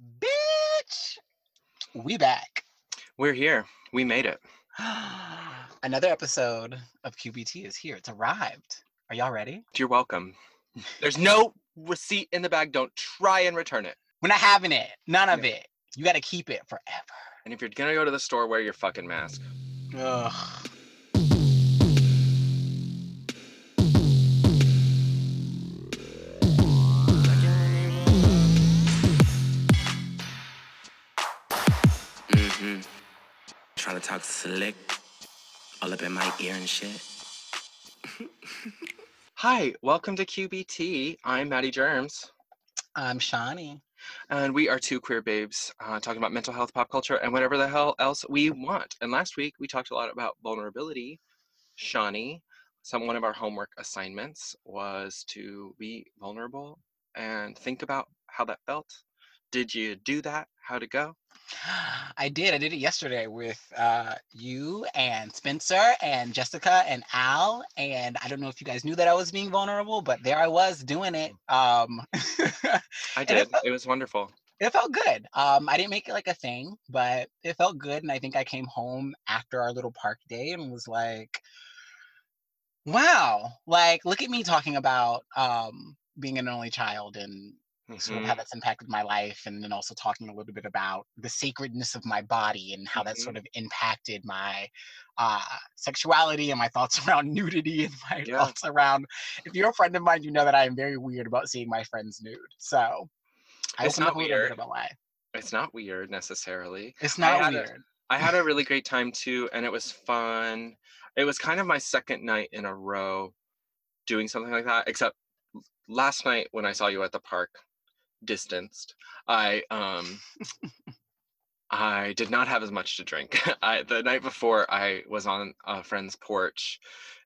Bitch, we back. We're here. We made it. Another episode of QBT is here. It's arrived. Are y'all ready? You're welcome. There's no receipt in the bag. Don't try and return it. We're not having it. None of it. You got to keep it forever. And if you're gonna go to the store, wear your fucking mask. Ugh. Trying to talk slick. All up in my ear and shit. Hi, welcome to QBT. I'm Maddie Germs, I'm Shawnee. and we are two queer babes uh, talking about mental health, pop culture, and whatever the hell else we want. And last week we talked a lot about vulnerability. Shawnee, some one of our homework assignments was to be vulnerable and think about how that felt. Did you do that? How'd it go? I did. I did it yesterday with uh, you and Spencer and Jessica and Al. And I don't know if you guys knew that I was being vulnerable, but there I was doing it. Um, I And it did. felt- It was wonderful. it felt good. Um, I didn't make it like a thing, but it felt good. And I think I came home after our little park day and was like, wow, like, look at me talking about um, being an only child and sort of how that's impacted my life. And then also talking a little bit about the sacredness of my body and how that Mm-hmm. sort of impacted my uh, sexuality and my thoughts around nudity and my Yeah. thoughts around. If you're a friend of mine, you know that I am very weird about seeing my friends nude. So I It's not a weird. about why. It's not weird necessarily. It's not a- weird. I had a really great time too, and it was fun. It was kind of my second night in a row doing something like that, except last night when I saw you at the park, distanced, I um I did not have as much to drink. I the night before I was on a friend's porch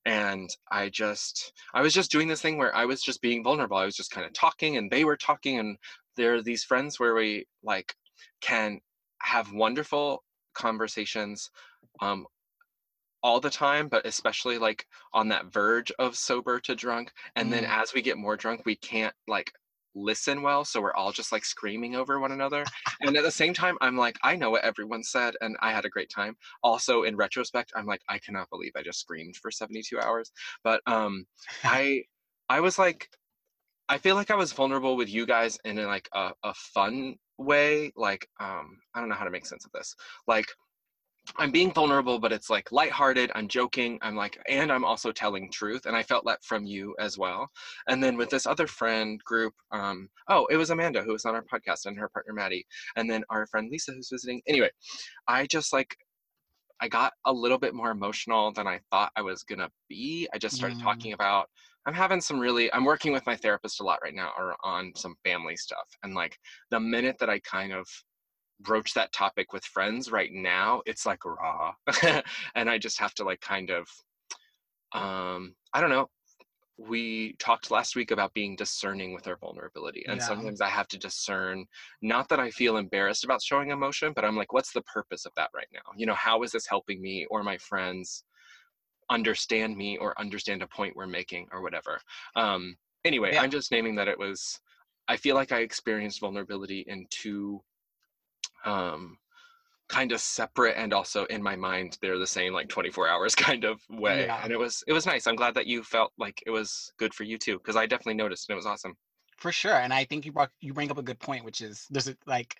and I just I was just doing this thing where I was just being vulnerable. I was just kind of talking and they were talking and there are these friends where we like can have wonderful conversations um all the time but especially like on that verge of sober to drunk and then Mm. as we get more drunk we can't like listen well so we're all just like screaming over one another and at the same time i'm like i know what everyone said and i had a great time. Also in retrospect i'm like i cannot believe i just screamed for 72 hours. But um i i was like i feel like i was vulnerable with you guys in like a, a fun way like um i don't know how to make sense of this. Like I'm being vulnerable, but it's like lighthearted. I'm joking. I'm like, and I'm also telling truth. And I felt that from you as well. And then with this other friend group, um, oh, it was Amanda who was on our podcast and her partner Maddie, and then our friend Lisa who's visiting. Anyway, I just like, I got a little bit more emotional than I thought I was gonna be. I just started Mm. talking about. I'm having some really. I'm working with my therapist a lot right now, or on some family stuff. And like the minute that I kind of broach that topic with friends right now it's like raw and i just have to like kind of um i don't know we talked last week about being discerning with our vulnerability and Yeah. sometimes i have to discern not that i feel embarrassed about showing emotion but i'm like what's the purpose of that right now you know how is this helping me or my friends understand me or understand a point we're making or whatever um anyway Yeah. i'm just naming that it was i feel like i experienced vulnerability in two um kind of separate and also in my mind they're the same like 24 hours kind of way Yeah. and it was it was nice i'm glad that you felt like it was good for you too because i definitely noticed and it was awesome For sure. And I think you brought you bring up a good point, which is there's a, like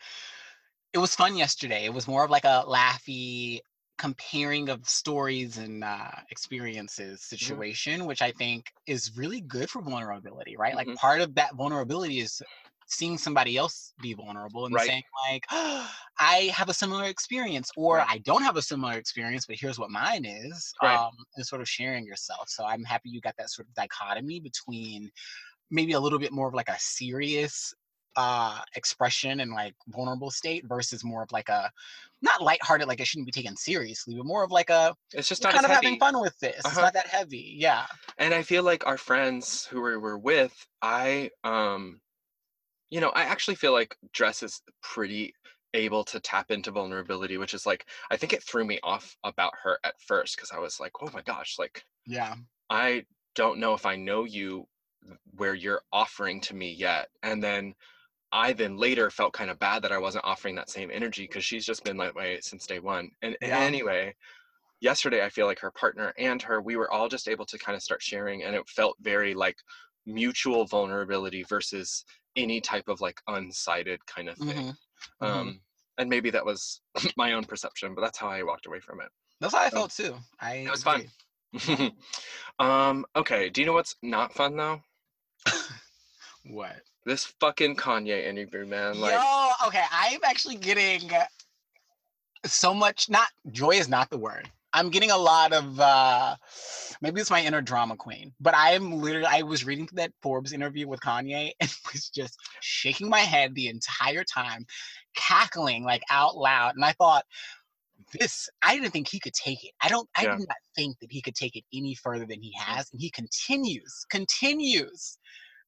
it was fun yesterday. It was more of like a laughy comparing of stories and uh, experiences situation, which I think is really good for vulnerability, right? Like Mhm. part of that vulnerability is seeing somebody else be vulnerable and Right. saying like, I have a similar experience, or Right. I don't have a similar experience, but here's what mine is, Right. um, and sort of sharing yourself. So I'm happy you got that sort of dichotomy between maybe a little bit more of like a serious uh expression and like vulnerable state versus more of like a not lighthearted like it shouldn't be taken seriously but more of like a it's just not kind of heavy. having fun with this Uh-huh. not that heavy yeah and i feel like our friends who we were with i um you know i actually feel like dress is pretty able to tap into vulnerability which is like i think it threw me off about her at first because i was like oh my gosh like yeah I don't know if I know you where you're offering to me yet. And then I then later felt kind of bad that I wasn't offering that same energy because she's just been that way since day one. And Yeah. anyway, yesterday I feel like her partner and her, we were all just able to kind of start sharing, and it felt very like mutual vulnerability versus any type of like unsighted kind of thing. Mhm, mhm. Um, and maybe that was my own perception, but that's how I walked away from it. That's how I so- felt too. I It was fun. um, okay. Do you know what's not fun though? What? This fucking Kanye interview, man. Like, Yo, okay, I'm actually getting so much. Not joy is not the word. I'm getting a lot of. uh Maybe it's my inner drama queen, but I am literally. I was reading that Forbes interview with Kanye and was just shaking my head the entire time, cackling like out loud, and I thought. This I didn't think he could take it. I don't I Yeah. did not think that he could take it any further than he has. And he continues, continues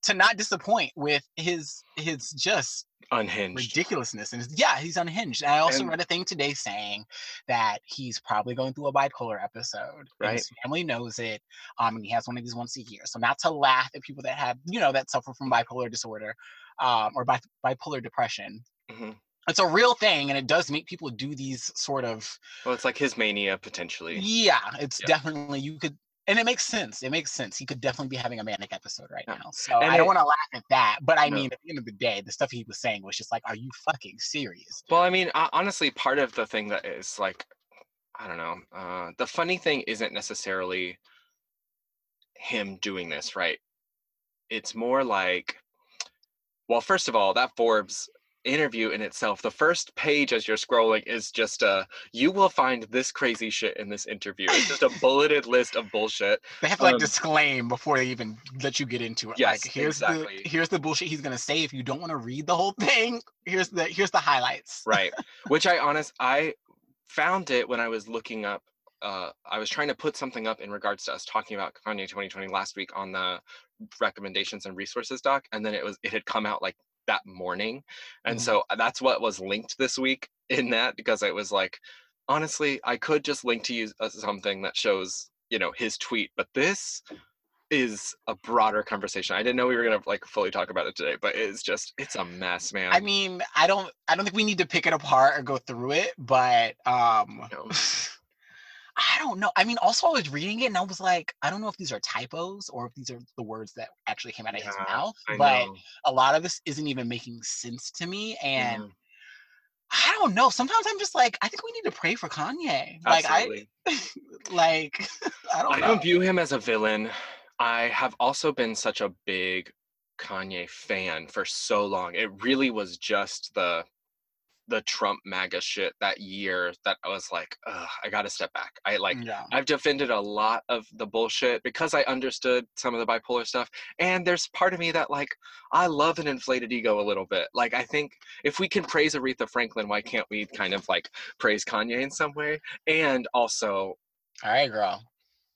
to not disappoint with his his just unhinged. ridiculousness and yeah he's unhinged and i also And- read a thing today saying that he's probably going through a bipolar episode and his family knows it um and he has one of these once a year so not to laugh at people that have you know that suffer from bipolar disorder um or bi- bipolar depression Mhm. it's a real thing and it does make people do these sort of Well, it's like his mania potentially. yeah it's Yeah. definitely you could and it makes sense it makes sense he could definitely be having a manic episode right now so And i don't want to laugh at that but i No. mean at the end of the day the stuff he was saying was just like are you fucking serious Well, I mean, uh, honestly, part of the thing that is like, I don't know. Uh, the funny thing isn't necessarily him doing this, right? It's more like, well, first of all, that Forbes interview in itself, the first page as you're scrolling is just a, you will find this crazy shit in this interview. It's just a bulleted list of bullshit. They have to like Um, disclaim before they even let you get into it. Yes, like here's exactly. the here's the bullshit he's gonna say. If you don't want to read the whole thing, here's the here's the highlights. right which i honest i found it when i was looking up uh, i was trying to put something up in regards to us talking about kanye 2020 last week on the recommendations and resources doc and then it was it had come out like that morning and Mhm. so uh, that's what was linked this week in that because it was like honestly i could just link to you uh, something that shows you know his tweet but this is a broader conversation i didn't know we were gonna like fully talk about it today but it's just it's a mess man I mean, I don't I don't think we need to pick it apart or go through it, but um No. I don't know. I mean, also I was reading it and I was like, I don't know if these are typos or if these are the words that actually came out of his mouth. I But know. a lot of this isn't even making sense to me. And Mhm. I don't know. Sometimes I'm just like, I think we need to pray for Kanye. Like I like I don't I know. don't view him as a villain. I have also been such a big Kanye fan for so long. It really was just the the Trump MAGA shit that year that I was like, Ugh, I gotta step back. I like yeah. I've defended a lot of the bullshit because I understood some of the bipolar stuff. And there's part of me that like I love an inflated ego a little bit. Like I think if we can praise Aretha Franklin, why can't we kind of like praise Kanye in some way? And also All right, girl.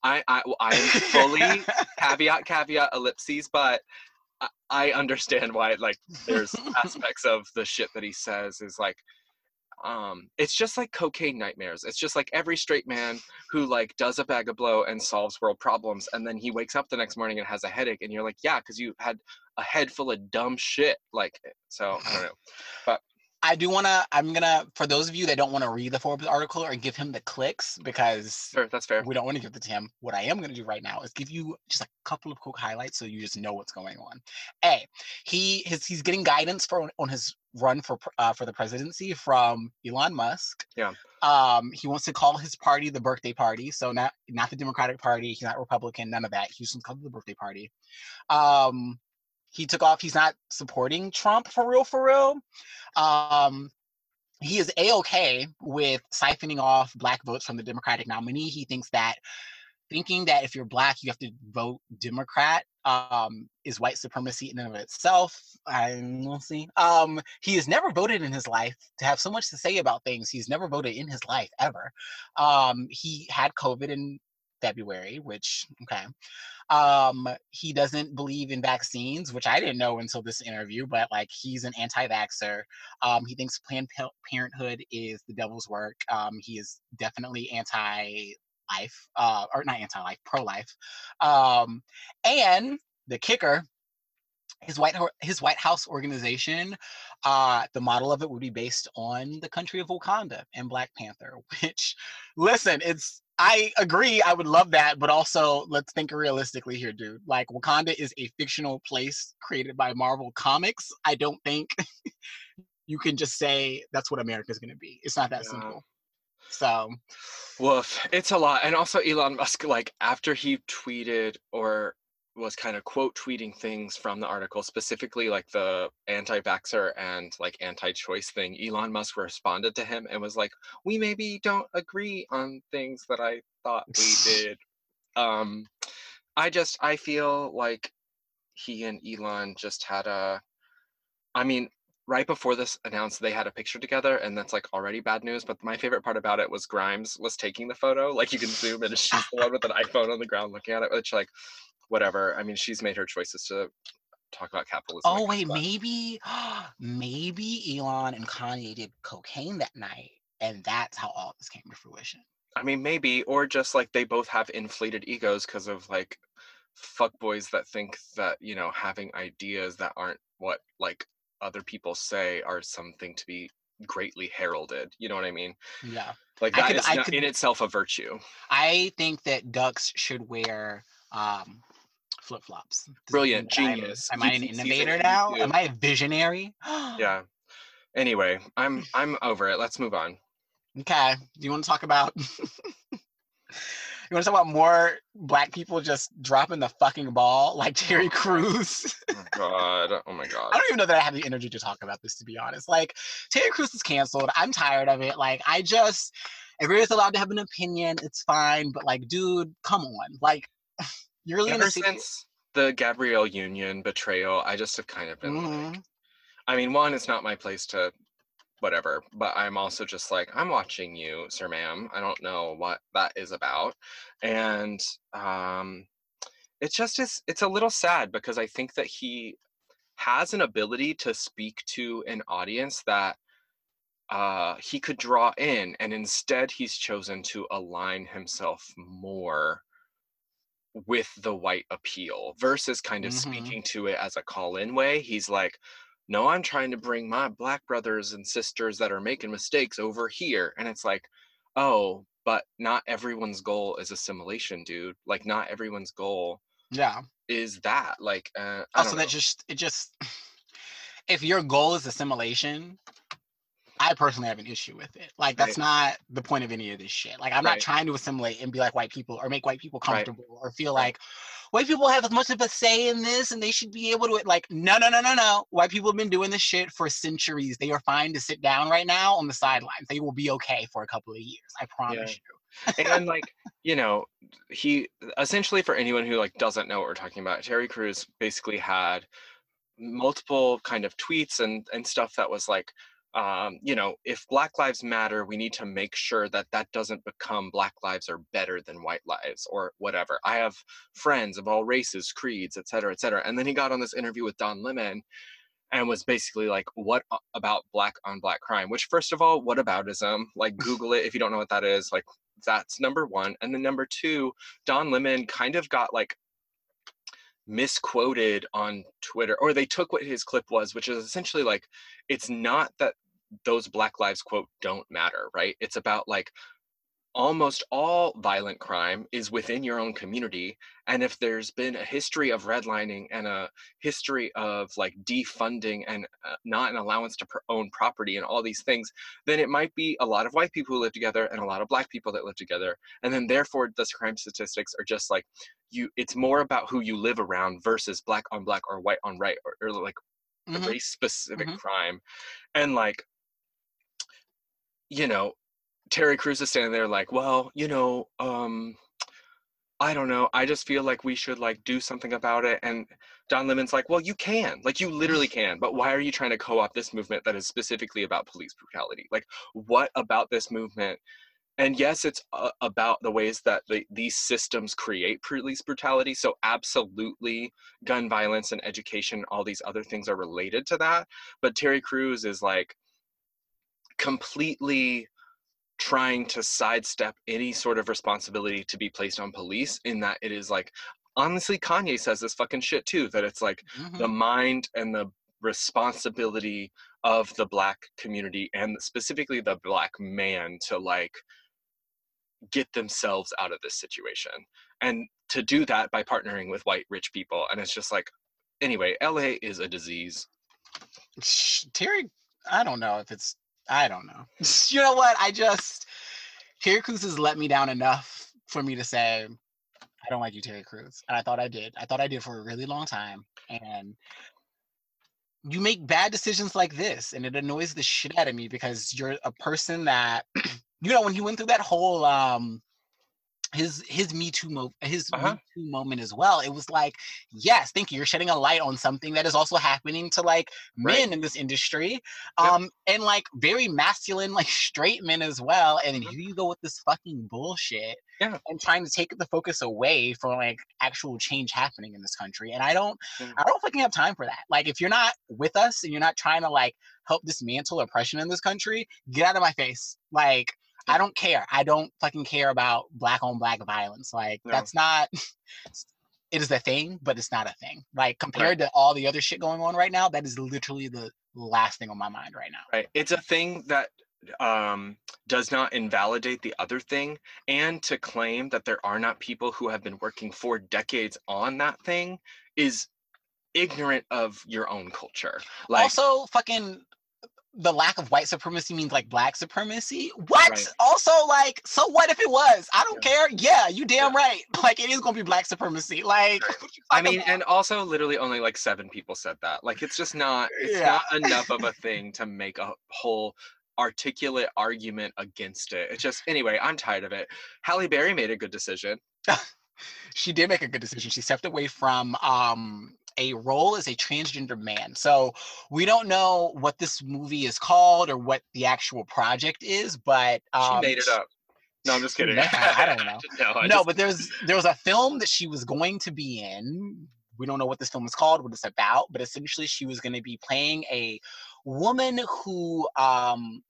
I I, I am fully caveat caveat ellipses, but I, I understand why like there's aspects of the shit that he says is like um it's just like cocaine nightmares. It's just like every straight man who like does a bag of blow and solves world problems and then he wakes up the next morning and has a headache and you're like yeah because you had a head full of dumb shit like so i don't know I do want to. I'm gonna. For those of you that don't want to read the Forbes article or give him the clicks because sure that's fair we don't want to give it to him. What I am gonna do right now is give you just a couple of quick highlights so you just know what's going on. A, he his he's getting guidance for on his run for uh, for the presidency from Elon Musk. Yeah. Um, he wants to call his party the birthday party. So not not the Democratic Party. He's not Republican. None of that. He just wants to call it the birthday party. Um, he took off. He's not supporting Trump for real. For real. Um, he is a-okay with siphoning off black votes from the democratic nominee he thinks that thinking that if you're black you have to vote democrat um, is white supremacy in and of itself i will see um, he has never voted in his life to have so much to say about things he's never voted in his life ever um, he had covid in february which okay. Um he doesn't believe in vaccines which i didn't know until this interview but like he's an anti-vaxxer. Um he thinks planned parenthood is the devil's work. Um he is definitely anti-life uh or not anti-life pro-life. Um and the kicker his White his White House organization, uh, the model of it would be based on the country of Wakanda and Black Panther. Which, listen, it's I agree. I would love that, but also let's think realistically here, dude. Like Wakanda is a fictional place created by Marvel Comics. I don't think you can just say that's what America's going to be. It's not that Yeah. simple. So, Woof. It's a lot. And also Elon Musk, like after he tweeted or was kind of quote tweeting things from the article, specifically like the anti-vaxxer and like anti-choice thing, Elon Musk responded to him and was like, We maybe don't agree on things that I thought we did. Um I just I feel like he and Elon just had a I mean, right before this announced they had a picture together and that's like already bad news but my favorite part about it was grimes was taking the photo like you can zoom in and she's the one with an iphone on the ground looking at it which like whatever i mean she's made her choices to talk about capitalism oh wait, maybe, maybe Elon and Kanye did cocaine that night, and that's how all this came to fruition. i mean maybe or just like they both have inflated egos because of like fuckboys that think that you know having ideas that aren't what like other people say are something to be greatly heralded you know what i mean Yeah. like that could- is not could- in itself a virtue I think that ducks should wear um, flip flops. Brilliant, that I'm- genius. Am I an innovator now? Am I a visionary? yeah anyway i'm i'm over it let's move on Okay. Do you want to talk about? you want to talk about more black people just dropping the fucking ball like Terry oh Crews? oh god oh my god I don't even know that I have the energy to talk about this, to be honest. Like, Terry Crews is canceled. I'm tired of it. Like, I just, everyone's allowed to have an opinion. It's fine. But, like, dude, come on. Like, you're really ever since the gabrielle union betrayal i just have kind of been like Mhm. i mean one it's not my place to whatever but i'm also just like i'm watching you sir ma'am. I don't know what that is about. And um it just is it's a little sad because i think that he has an ability to speak to an audience that uh he could draw in and instead he's chosen to align himself more with the white appeal versus kind of Mhm. speaking to it as a call-in way he's like no i'm trying to bring my black brothers and sisters that are making mistakes over here and it's like oh but not everyone's goal is assimilation dude like not everyone's goal Yeah. is that like uh Also, that just, it just, if your goal is assimilation, I personally have an issue with it. Like, that's Right. not the point of any of this shit. Like, I'm not trying to assimilate and be like white people or make white people Right. comfortable or feel like white people have as much of a say in this and they should be able to, like, no, no, no, no, no. White people have been doing this shit for centuries. They are fine to sit down right now on the sidelines. They will be okay for a couple of years. I promise you. and like you know he essentially for anyone who like doesn't know what we're talking about terry Crews basically had multiple kind of tweets and and stuff that was like um you know if black lives matter we need to make sure that that doesn't become black lives are better than white lives or whatever. I have friends of all races creeds et cetera et cetera. And then he got on this interview with don lemon and was basically like what about black on black crime? Which first of all what aboutism like google it if you don't know what that is. Like that's number one. And then number two don lemon kind of got like misquoted on twitter or they took what his clip was which is essentially like it's not that those black lives quote don't matter right it's about like almost all violent crime is within your own community and if there's been a history of redlining and a history of like defunding and uh, not an allowance to pr- own property and all these things then it might be a lot of white people who live together and a lot of black people that live together and then therefore the crime statistics are just like you it's more about who you live around versus black on black or white on right or, or like Mhm. race specific Mhm. crime and like you know terry Crews is standing there like well you know um i don't know. I just feel like we should like do something about it. And don lemon's like well you can. Like you literally can. But why are you trying to co-opt this movement that is specifically about police brutality? Like what about this movement? And yes it's uh, about the ways that the, these systems create police brutality. So absolutely gun violence and education all these other things are related to that. But terry Crews is like completely trying to sidestep any sort of responsibility to be placed on police in that it is like honestly, Kanye says this fucking shit too. That it's like Mhm. the mind and the responsibility of the black community and specifically the black man to like get themselves out of this situation and to do that by partnering with white rich people and it's just like anyway la is a disease Terry, I don't know if it's. I don't know. you know what? I just Terry Crews has let me down enough for me to say I don't like you, Terry Crews, and I thought I did. I thought I did for a really long time, and you make bad decisions like this, and it annoys the shit out of me because you're a person that you know when he went through that whole um his his me too mo- his Uh-huh. me too moment as well it was like yes thank you you're shedding a light on something that is also happening to like Right. men in this industry Yep. um and like very masculine like straight men as well and then Mhm. here you go with this fucking bullshit Yeah. and trying to take the focus away from like actual change happening in this country and i don't Yeah. i don't fucking have time for that like if you're not with us and you're not trying to like help dismantle oppression in this country get out of my face like I don't care. I don't fucking care about black on black violence. Like No. that's not it is a thing, but it's not a thing. Like compared to all the other shit going on right now, that is literally the last thing on my mind right now. right it's a thing that um does not invalidate the other thing and to claim that there are not people who have been working for decades on that thing is ignorant of your own culture like also, fucking the lack of white supremacy means like black supremacy. What? Right. Also, like, so what if it was? I don't Yeah. care. Yeah, you damn right. Like, it is gonna be black supremacy. Like, Right. what you I mean, about? and also literally only like seven people said that. Like it's just not it's Yeah. not enough of a thing to make a whole articulate argument against it. It's just anyway, I'm tired of it. Halle Berry made a good decision. she did make a good decision. She stepped away from um a role as a transgender man. So we don't know what this movie is called or what the actual project is, but um, she made it up. No, I'm just kidding. I don't know. no, I no, just- but there's there was a film that she was going to be in. We don't know what this film is called, what it's about, but essentially she was going to be playing a woman who um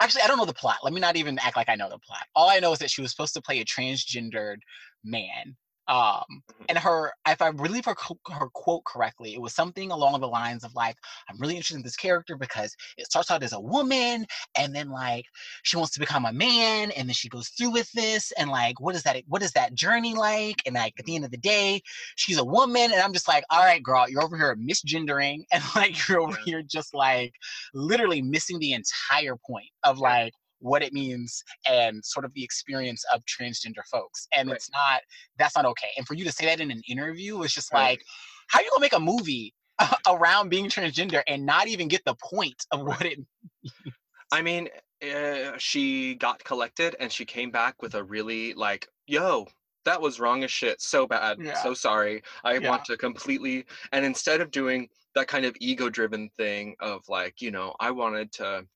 actually I don't know the plot. Let me not even act like I know the plot. All I know is that she was supposed to play a transgendered man. Um Mhm. and her if I believe her her quote correctly, it was something along the lines of like I'm really interested in this character because it starts out as a woman and then like she wants to become a man and then she goes through with this and like what is that what is that journey like? And like at the end of the day she's a woman and i'm just like all right girl you're over here misgendering and like you're over here just like literally missing the entire point of like what it means and sort of the experience of transgender folks and Right. it's not that's not okay and for you to say that in an interview is just Right. like how are you gonna make a movie around being transgender and not even get the point of what it I mean, uh, she got collected and she came back with a really like, yo, that was wrong as shit. So bad. Yeah. So sorry. I Yeah. want to completely. And instead of doing that kind of ego driven thing of like, you know, I wanted to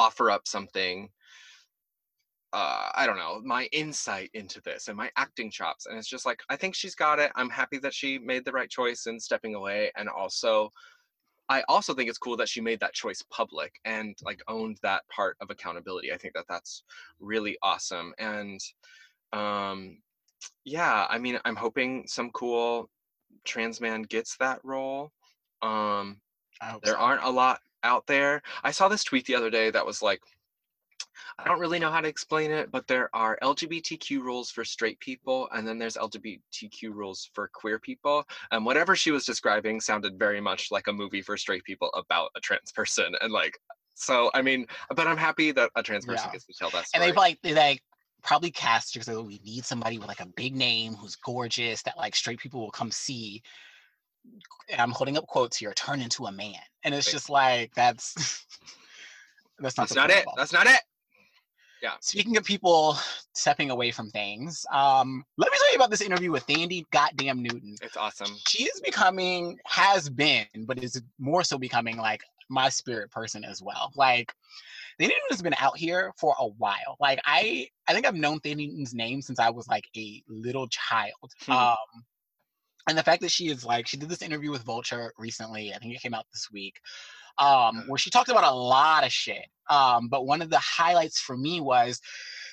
offer up something. Uh, I don't know, my insight into this and my acting chops. And it's just like, I think she's got it. I'm happy that she made the right choice in stepping away. And also, I also think it's cool that she made that choice public and like owned that part of accountability. I think that that's really awesome. And um yeah, I mean, I'm hoping some cool trans man gets that role. Um there aren't a lot out there. I saw this tweet the other day that was like I don't really know how to explain it, but there are LGBTQ rules for straight people, and then there's LGBTQ rules for queer people. And whatever she was describing sounded very much like a movie for straight people about a trans person. And like, so I mean, but I'm happy that a trans person Yeah. gets to tell that story. and they probably they like probably cast because like, we need somebody with like a big name who's gorgeous that like straight people will come see. I'm holding up quotes here. Turn into a man, and it's just like that's that's not That's not it. That's not it. Yeah. Speaking of people stepping away from things, um, let me tell you about this interview with Thandie Goddamn Newton. It's awesome. She is becoming, has been, but is more so becoming like my spirit person as well. Like Thandie Newton has been out here for a while. Like I, I think I've known Thandie Newton's name since I was like a little child. Hmm. um, and the fact that she is like, she did this interview with Vulture recently. I think it came out this week um, where she talked about a lot of shit. Um, but one of the highlights for me was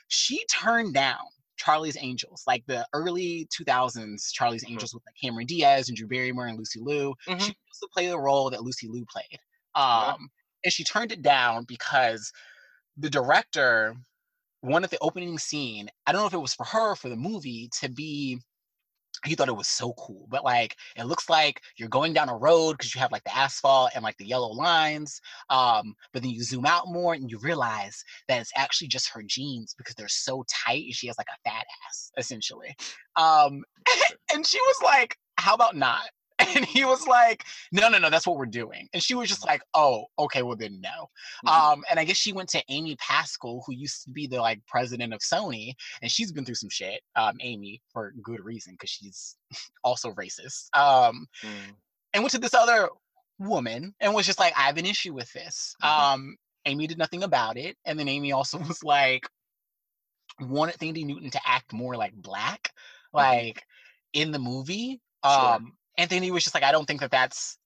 she turned down Charlie's Angels, like the early 2000s Charlie's Mhm. Angels with like Cameron Diaz and Drew Barrymore and Lucy Liu. Mhm. She used to play the role that Lucy Liu played. Yeah. Um, and she turned it down because the director wanted the opening scene. I don't know if it was for her or for the movie to be he thought it was so cool but like it looks like you're going down a road because you have like the asphalt and like the yellow lines um but then you zoom out more and you realize that it's actually just her jeans because they're so tight and she has like a fat ass essentially. Um and she was like how about not and he was like no no no that's what we're doing and she was just like oh okay well then no Mhm. um and i guess she went to amy pascal who used to be the like president of sony and she's been through some shit um amy for good reason because she's also racist um Mm. and went to this other woman and was just like i have an issue with this Mhm. um amy did nothing about it and then amy also was like wanted Thandie Newton to act more like black, like in the movie. Mm-hmm. Sure. And then he was just like, I don't think that that's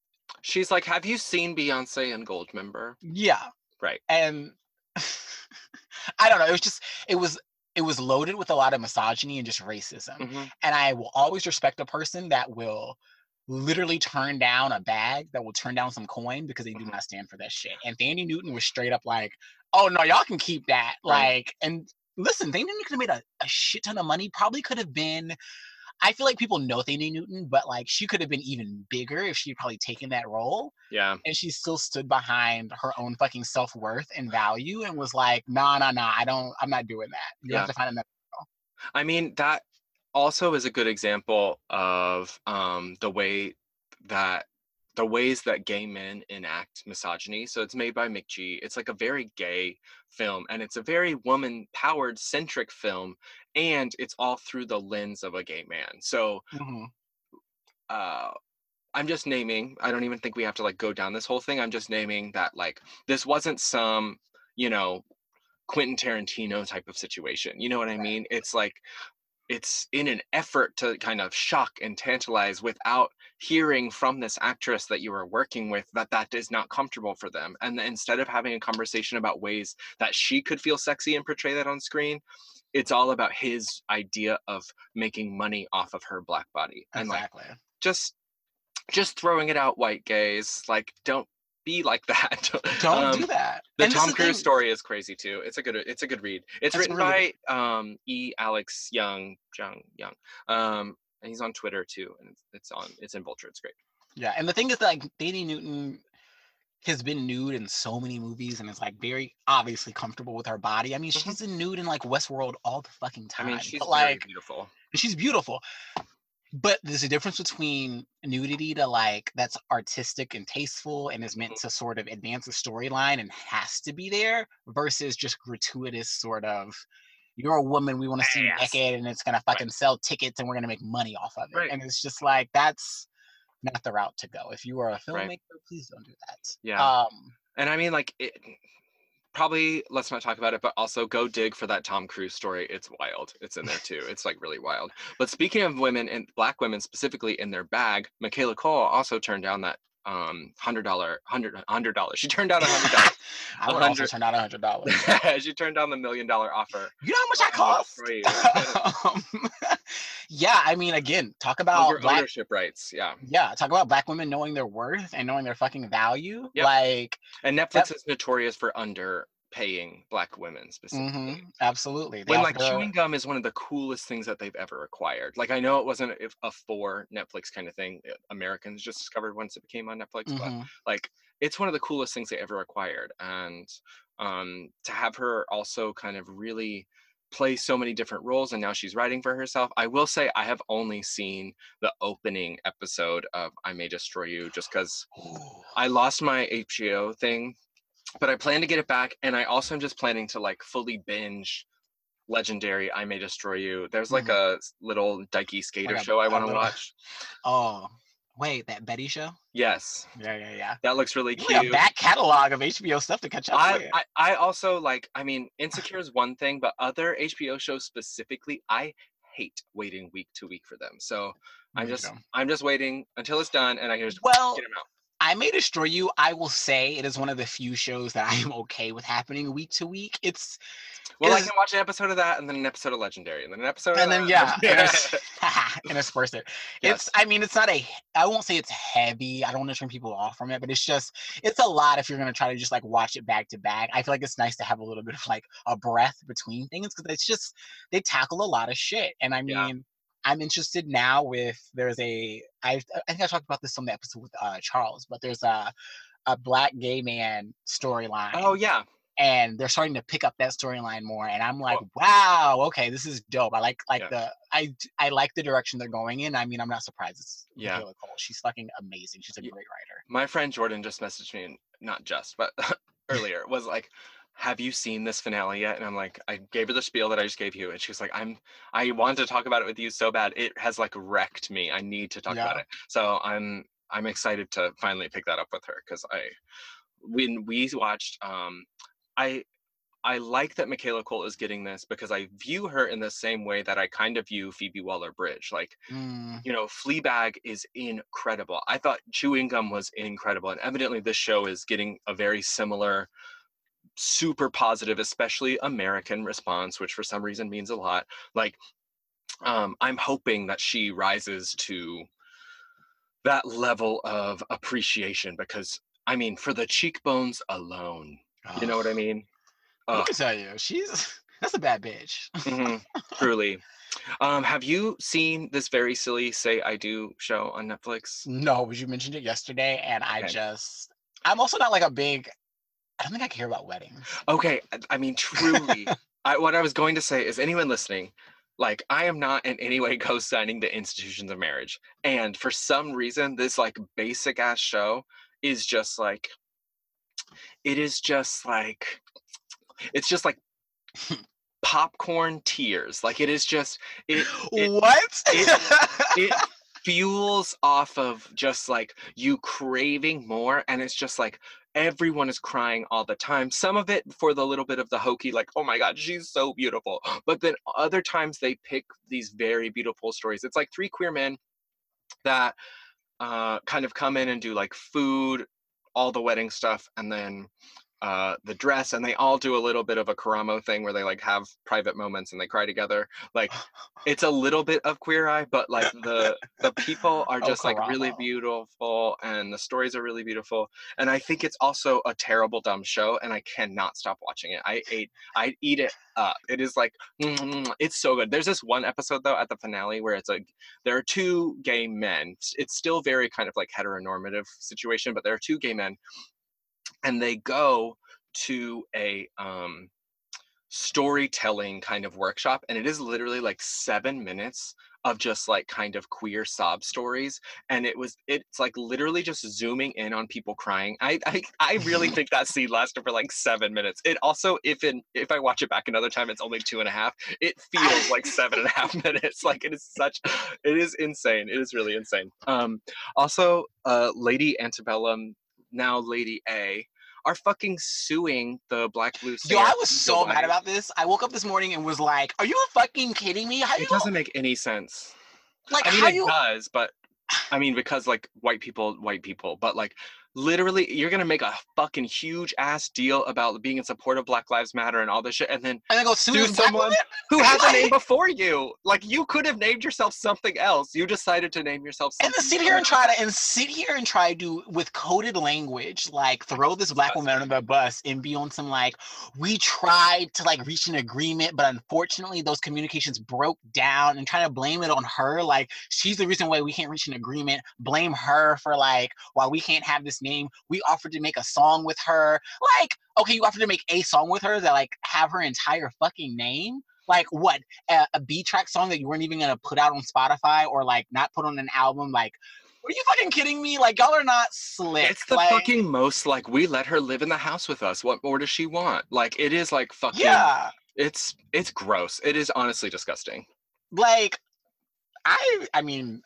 She's like, "Have you seen Beyonce and Goldmember?" yeah, Right. and I don't know. It was just it was it was loaded with a lot of misogyny and just racism. Mhm. And I will always respect a person that will literally turn down a bag, that will turn down some coin because they do Mhm. not stand for that shit. And Thandie Newton was straight up like, "Oh no, y'all can keep that." Right. Like, and listen, Thandie Newton could have made a, a shit ton of money. Probably could have been. I feel like people know Thandie Newton, but like she could have been even bigger if she had probably taken that role. Yeah. And she still stood behind her own fucking self worth and value and was like, "Nah, nah, nah, I don't. I'm not doing that. You Yeah. have to find another." I mean, that also is a good example of um, the way that the ways that gay men enact misogyny. So it's made by McG. It's like a very gay film, and it's a very woman-powered centric film, and it's all through the lens of a gay man. So Mhm. uh I'm just naming, I don't even think we have to like go down this whole thing. I'm just naming that like this wasn't some, you know, Quentin Tarantino type of situation. You know what I mean? It's like it's in an effort to kind of shock and tantalize without hearing from this actress that you are working with that that is not comfortable for them and instead of having a conversation about ways that she could feel sexy and portray that on screen it's all about his idea of making money off of her black body and like Exactly. just just throwing it out white gays like don't be like that. Don't Um, do that. the And tom cruise story is crazy too. It's a good it's a good read. It's That's written really by um e. Alex Jung young young um and he's on twitter too and it's, on it's in vulture it's great Yeah, and the thing is that like Thandie Newton has been nude in so many movies and is like very obviously comfortable with her body. I mean, Mhm. she's in nude in like Westworld all the fucking i time. mean she's but, very like beautiful she's beautiful. But there's a difference between nudity to like that's artistic and tasteful and is Mm-hmm. meant to sort of advance the storyline and has to be there versus just gratuitous sort of you're a woman, we want to see you naked and it's gonna fucking sell tickets and we're gonna make money off of it. Right. And it's just like that's not the route to go. If you are a filmmaker, Right. please don't do that. Yeah. Um and i mean like it probably let's not talk about it but also go dig for that tom cruise story it's wild it's in there too it's like really wild but speaking of women and black women specifically in their bag michaela coel also turned down that um hundred dollar hundred hundred dollars she turned down a hundred dollars I would also turn out a hundred dollars. she turned down the million dollar offer You know how much that cost? Um, yeah, I mean, again, talk about over black. ownership rights yeah Yeah, talk about black women knowing their worth and knowing their fucking value. Yep. Like, and netflix is notorious for underpaying black women specifically mhm, absolutely. They when like offer- chewing gum is one of the coolest things that they've ever acquired. Like I know it wasn't a, for Netflix kind of thing. uh, Americans just discovered once it became on Netflix, but Mhm, like it's one of the coolest things they ever acquired. And um, to have her also kind of really play so many different roles, and now she's writing for herself. I will say I have only seen the opening episode of I May Destroy You, just because I lost my HBO thing, but I plan to get it back, and I also am just planning to like fully binge Legendary I May Destroy You. There's like mm-hmm. a little dykey skater Like a- show i want to watch. Oh, wait, that Betty show? Yes, Yeah, yeah, yeah. that looks really You got a cute. back catalog of HBO stuff to catch up I, with. I I also like. I mean, Insecure is one thing, but other HBO shows specifically, I hate waiting week to week for them. So I'm just. I'm just waiting until it's done, and I can just Well, get them out. I may destroy you. I will say it is one of the few shows that I am okay with happening week to week. It's Well, I can watch an episode of that and then an episode of Legendary and then an episode of and then that. yeah, inters- intersperse it. Yes. It's I mean it's not a I won't say it's heavy. I don't want to turn people off from it, but it's just it's a lot if you're gonna try to just like watch it back to back. I feel like it's nice to have a little bit of like a breath between things because it's just they tackle a lot of shit. And I mean Yeah. I'm interested now with there's a I I think I talked about this on the episode with uh Charles, but there's a a black gay man storyline Oh yeah. and they're starting to pick up that storyline more and i'm like wow okay this is dope i like like Yeah. the I like the direction they're going in i mean i'm not surprised it's Yeah. Coel. she's fucking amazing she's a great writer My friend Jordan just messaged me, and not just, but earlier was like, "Have you seen this finale yet?" And I'm like, I gave her the spiel that I just gave you, and she was like, "I'm, I want to talk about it with you so bad. It has like wrecked me. I need to talk about it." So I'm, I'm excited to finally pick that up with her because I, when we watched, um, I. I like that Michaela Coel is getting this because I view her in the same way that I kind of view Phoebe Waller-Bridge. Like Mm, you know, Fleabag is incredible. I thought Chewing Gum was incredible, and evidently this show is getting a very similar, super positive, especially American response, which for some reason means a lot. Like, um, I'm hoping that she rises to that level of appreciation because, I mean, for the cheekbones alone, you know what I mean? let Ugh. me tell you she's that's a bad bitch Mhm, truly. Um, have you seen this very silly "Say I Do" show on Netflix? no but you mentioned it yesterday and i Okay. just i'm also not like a big i don't think i care about weddings. Okay, I- mean, truly, I, what I was going to say is, anyone listening, like, I am not in any way co-signing the institutions of marriage, and for some reason, this like basic ass show is just like, it is just like, it's just like popcorn tears. Like, it is just it it- what? it fuels off of just like you craving more. And it's just like everyone is crying all the time. Some of it for the little bit of the hokey like oh my god she's so beautiful. But then other times they pick these very beautiful stories. It's like three queer men that uh, kind of come in and do like food all the wedding stuff and then uh, the dress and they all do a little bit of a karamo thing where they like have private moments and they cry together. Like it's a little bit of queer eye but like the the people are Oh, just like really beautiful and the stories are really beautiful and i think it's also a terrible dumb show and i cannot stop watching it. I ate i eat it up. It is like it's so good. There's this one episode though at the finale where it's like there are two gay men. It's still very kind of like heteronormative situation but there are two gay men and they go to a um storytelling kind of workshop and it is literally like seven minutes of just like kind of queer sob stories and it was it's like literally just zooming in on people crying. I i, I really think that scene lasted for like seven minutes. It also if in if i watch it back another time it's only two and a half it feels like seven and a half minutes. Like it is such it is insane. It is really insane. Um also uh lady antebellum now lady a are fucking suing the black blue Yo, I was so mad about this. I woke up this morning and was like, "Are you fucking kidding me? How you it doesn't make any sense like I mean, how it you does, but I mean, because like white people, white people, but like literally, you're gonna make a fucking huge ass deal about being in support of Black Lives Matter and all this shit, and then and then go sue someone who has a name before you. Like you could have named yourself something else. You decided to name yourself and then sit here and try to and sit here and try to with coded language like throw this black woman under the bus and be on some like we tried to like reach an agreement but unfortunately those communications broke down and trying to blame it on her like she's the reason why we can't reach an agreement blame her for like why we can't have this name we offered to make a song with her like okay you offered to make a song with her that like have her entire fucking name like what a, a B track song that you weren't even gonna put out on Spotify or like not put on an album. Like, are you fucking kidding me? Like, y'all are not slick. It's the like, fucking most like we let her live in the house with us. What more does she want? Like it is like fucking. yeah. It's it's gross. It is honestly disgusting. Like, I I mean,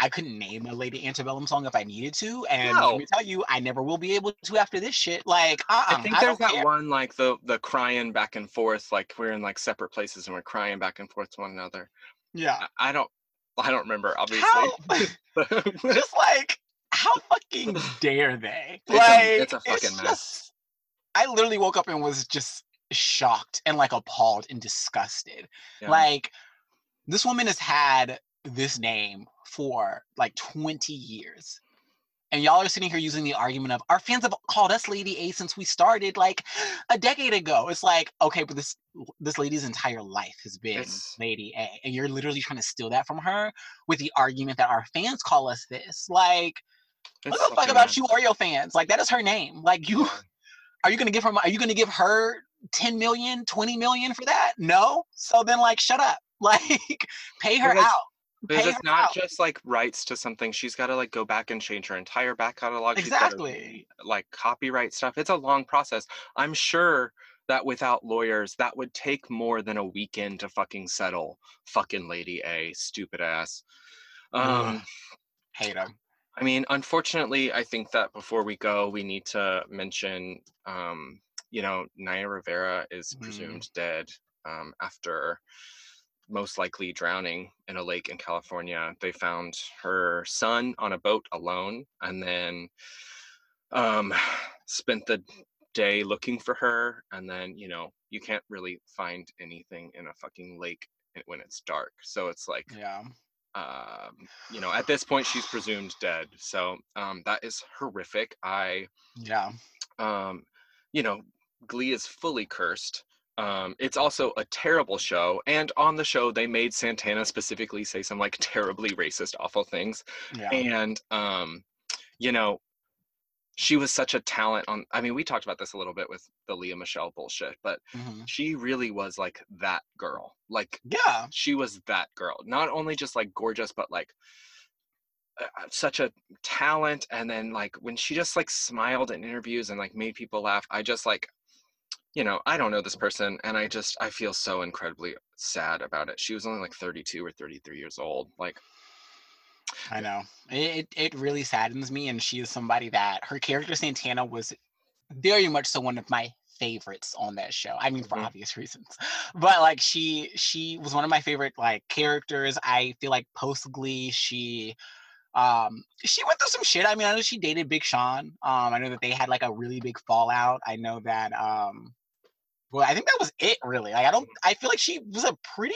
I couldn't name a Lady Antebellum song if I needed to, and No. let me tell you, I never will be able to after this shit. Like, uh, I think there's that care. one like the the crying back and forth, like we're in like separate places and we're crying back and forth to one another. Yeah. I, I don't I don't remember obviously. How? Just like how fucking dare they? It's a- like it's a fucking mess. just- I literally woke up and was just shocked and like appalled and disgusted. Yeah. Like this woman has had this name for like 20 years. And y'all are sitting here using the argument of our fans have called us Lady A since we started like a decade ago. It's like, okay, but this this lady's entire life has been It's- Lady A. And you're literally trying to steal that from her with the argument that our fans call us this. Like, It's what the fuck about you Oreo fans? Like that is her name. Like you are you gonna give her are you gonna give her 10 million 20 million for that no so then like shut up like pay her out Because it's not out. just like rights to something. She's got to like go back and change her entire back catalog. She's gotta exactly like copyright stuff. It's a long process. I'm sure that without lawyers, that would take more than a weekend to fucking settle. Fucking Lady A, stupid ass. Um, hate him I mean, unfortunately, I think that before we go, we need to mention, um, you know, Naya Rivera is Mm. presumed dead um, after most likely drowning in a lake in California. They found her son on a boat alone and then um, spent the day looking for her. And then, you know, you can't really find anything in a fucking lake when it's dark. So it's like, yeah um, you know, at this point, she's presumed dead. So um, that is horrific. I, yeah um, you know, Glee is fully cursed. Um, it's also a terrible show, and on the show they made Santana specifically say some like terribly racist, awful things. yeah And um, you know, she was such a talent. On, I mean, we talked about this a little bit with the Lea Michele bullshit, but mhm. she really was like that girl. Like yeah she was that girl not only just like gorgeous but like uh, such a talent and then like when she just like smiled in interviews and like made people laugh i just like you know i don't know this person and i just i feel so incredibly sad about it. She was only like 32 or 33 years old like i know. It, it really saddens me and she is somebody that her character santana was very much so one of my favorites on that show i mean for Mhm. obvious reasons. But like she she was one of my favorite like characters. I feel like post glee she um she went through some shit. I mean i know she dated big sean. Um i know that they had like a really big fallout. I know that um well i think that was it really like i don't i feel like she was a pretty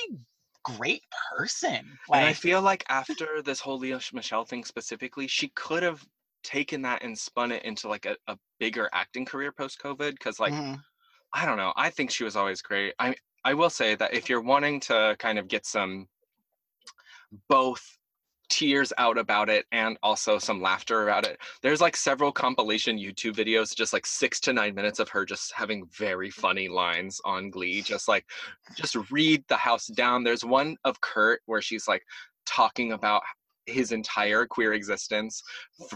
great person and i feel like after this whole lea michele thing specifically she could have taken that and spun it into like a, a bigger acting career post covid because like mhm, I don't know. I think she was always great. I I will say that if you're wanting to kind of get some both tears out about it and also some laughter about it, there's like several compilation YouTube videos, just like six to nine minutes of her just having very funny lines on Glee. Just like just read the house down. There's one of Kurt where she's like talking about his entire queer existence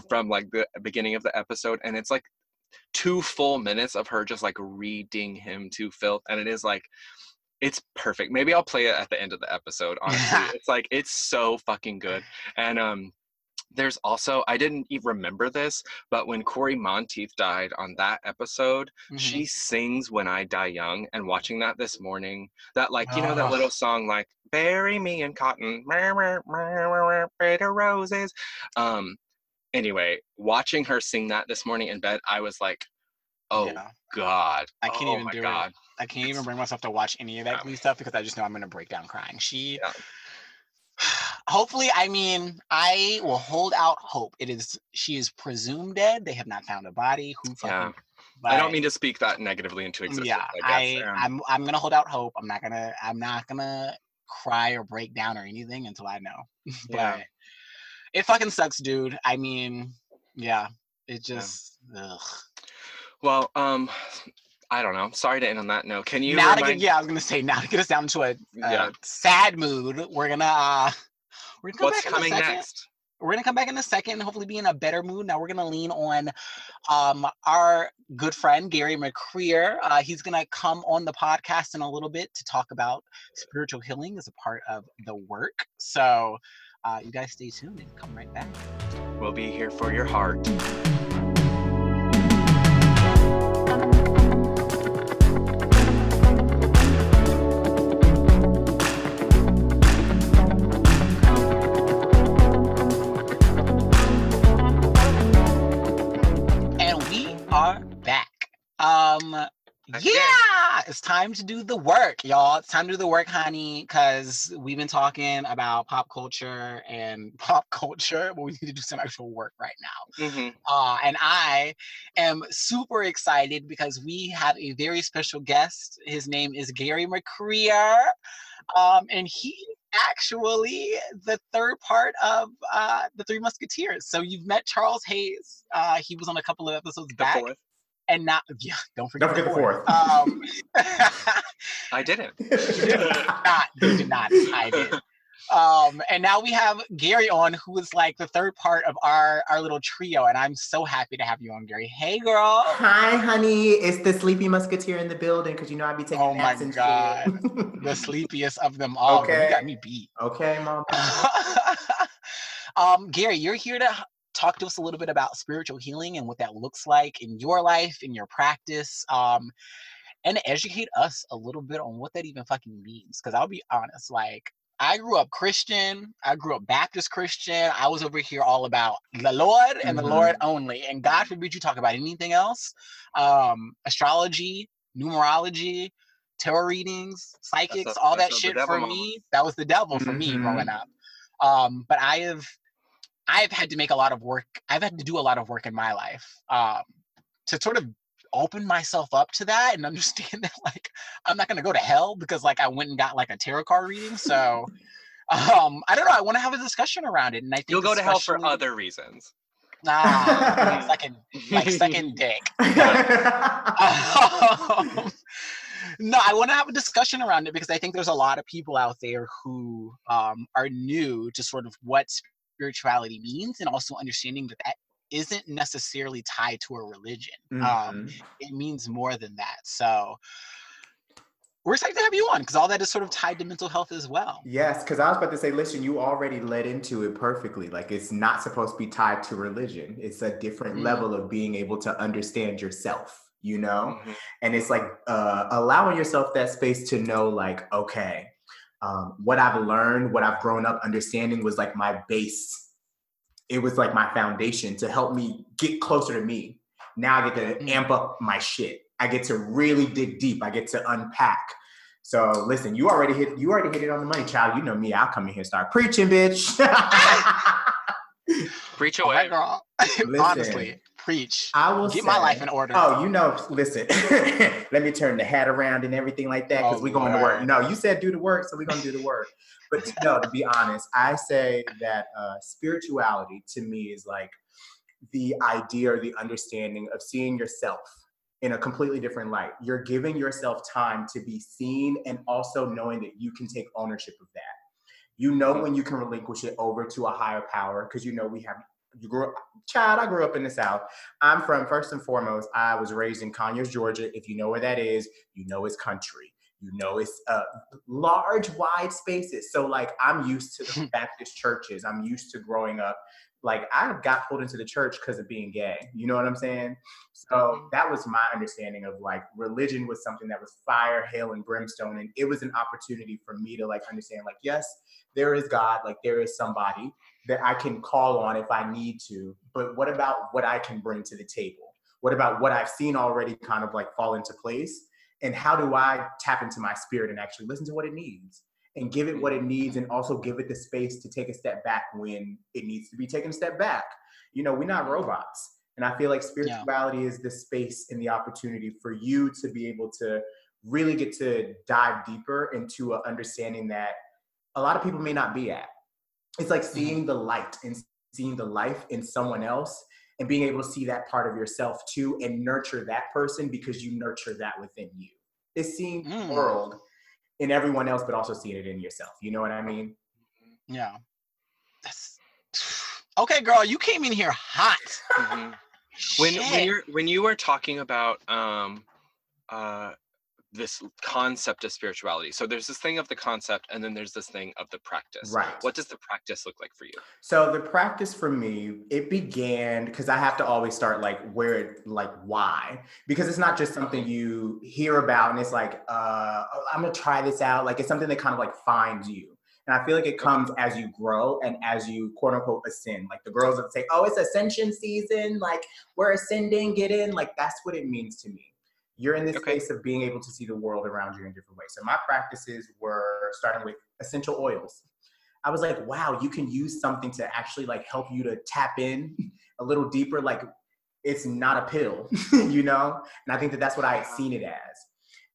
from like the beginning of the episode and it's like two full minutes of her just like reading him to filth and it is like it's perfect. Maybe i'll play it at the end of the episode honestly. It's like it's so fucking good. And um there's also i didn't even remember this but when cory monteith died on that episode mhm. she sings when i die young and watching that this morning that like you know that little song like bury me in cotton of roses. Um anyway watching her sing that this morning in bed i was like oh yeah. god I can't oh even my do it. god I can't even bring myself to watch any of that Yeah. Glee stuff because I just know I'm gonna break down crying. She, Yeah. hopefully, I mean, I will hold out hope. It is she is presumed dead. They have not found a body. Who fucking? Yeah. i don't mean to speak that negatively into existence Yeah, i I, guess um, I'm I'm gonna hold out hope. I'm not gonna I'm not gonna cry or break down or anything until I know. Yeah. it fucking sucks, dude. I mean, yeah, it just. Ugh. Well um i don't know sorry to end on that note can you now to get yeah, I was gonna say now to get us down to a, a Yeah. sad mood. We're gonna uh, we're gonna come what's back in a coming next We're gonna come back in a second. Hopefully, be in a better mood. Now we're gonna lean on um our good friend Gary McCreer. Uh, he's gonna come on the podcast in a little bit to talk about spiritual healing as a part of the work. So. Uh, you guys stay tuned and come right back. we'll be here for your heart Heck yeah. Yeah, it's time to do the work, y'all. It's time to do the work, honey, because we've been talking about pop culture and pop culture, but we need to do some actual work right now. hmm Uh, and I am super excited because we have a very special guest. His name is Gary McCreer, um, and he actually the third part of uh, the Three Musketeers. So you've met Charles Hayes. Uh, he was on a couple of episodes The back, fourth. And not yeah, don't forget, Don't forget the fourth. Um, I didn't. not, you did not. I did. Um, and now we have Gary on, who is like the third part of our our little trio, and I'm so happy to have you on, Gary. Hey, girl. Hi, honey. It's the sleepy musketeer in the building because you know I'd be taking Oh my and God. the sleepiest of them all. girl. You Okay. got me beat. okay, mom. um, Gary, you're here to h- talk to us a little bit about spiritual healing and what that looks like in your life, in your practice, um, and educate us a little bit on what that even fucking means. Because I'll be honest, like I grew up Christian, I grew up Baptist Christian. I was over here all about the Lord and the Lord only. And God forbid you talk about anything else. Um, astrology, numerology, tarot readings, psychics, the- all that shit for me. That was the devil for me Mhm. growing up. Um, but I have I've had to make a lot of work. I've had to do a lot of work in my life um, to sort of open myself up to that and understand that like I'm not gonna go to hell because like I went and got like a tarot card reading. So um, I don't know. I want to have a discussion around it, and I think You'll go to hell for other reasons. Ah, like second, like second dick. Um, no, I want to have a discussion around it because I think there's a lot of people out there who um, are new to sort of what spirituality means and also understanding that that isn't necessarily tied to a religion. Um, Mhm. it means more than that. So we're excited to have you on because all that is sort of tied to mental health as well. Yes, because I was about to say, listen, you already led into it perfectly. Like it's not supposed to be tied to religion. It's a different Mm. level of being able to understand yourself, you know? Mhm. and it's like uh, allowing yourself that space to know like okay um, what i've learned what i've grown up understanding was like my base. It was like my foundation to help me get closer to me. Now i get to Mm. amp up my shit. I get to really dig deep. I get to unpack. So listen you already hit you already hit it on the money child. You know me. I'll come in here and start preaching bitch. Preach All right, away. girl. Honestly, Listen, preach. i will Get my life in order. Oh, you know, listen, let me turn the hat around and everything like that because Oh, we're going to work. No, you said do the work, so we're going to do the work. But no, to be honest, I say that uh, spirituality to me is like the idea or the understanding of seeing yourself in a completely different light. You're giving yourself time to be seen and also knowing that you can take ownership of that. You know when you can relinquish it over to a higher power because you know we have you grew up child, I grew up in the South. I'm from first and foremost, I was raised in Conyers, Georgia. If you know where that is, you know it's country. You know it's uh, large, wide spaces. So like I'm used to the Baptist churches. I'm used to growing up. Like I got pulled into the church because of being gay. You know what I'm saying? So that was my understanding of like religion was something that was fire, hail, and brimstone, and it was an opportunity for me to like understand like yes, there is God, like there is somebody that I can call on if I need to. But what about what I can bring to the table? What about what I've seen already kind of like fall into place? And how do I tap into my spirit and actually listen to what it needs and give it what it needs and also give it the space to take a step back when it needs to be taken a step back? You know, we're not robots. And I feel like spirituality is the space and the opportunity for you to be able to really get to dive deeper into an understanding that a lot of people may not be at it's like seeing the light and seeing the life in someone else and being able to see that part of yourself too and nurture that person because you nurture that within you. It's seeing Mm. the world in everyone else, but also seeing it in yourself. You know what I mean? Yeah. That's okay, girl. You came in here hot. Mhm. when when you're when you were talking about um uh this concept of spirituality so there's this thing of the concept and then there's this thing of the practice Right. what does the practice look like for you So the practice for me, it began because I have to always start like where it like why because it's not just something you hear about and it's like uh oh, I'm gonna try this out. Like it's something that kind of like finds you. And I feel like it comes as you grow and as you quote unquote ascend. Like the girls that say, "Oh, it's ascension season. Like we're ascending, get in." Like that's what it means to me. You're in this Okay. space of being able to see the world around you in different ways. So my practices were starting with essential oils. I was like, wow, you can use something to actually like help you to tap in a little deeper. Like it's not a pill, you know? And I think that that's what I had seen it as.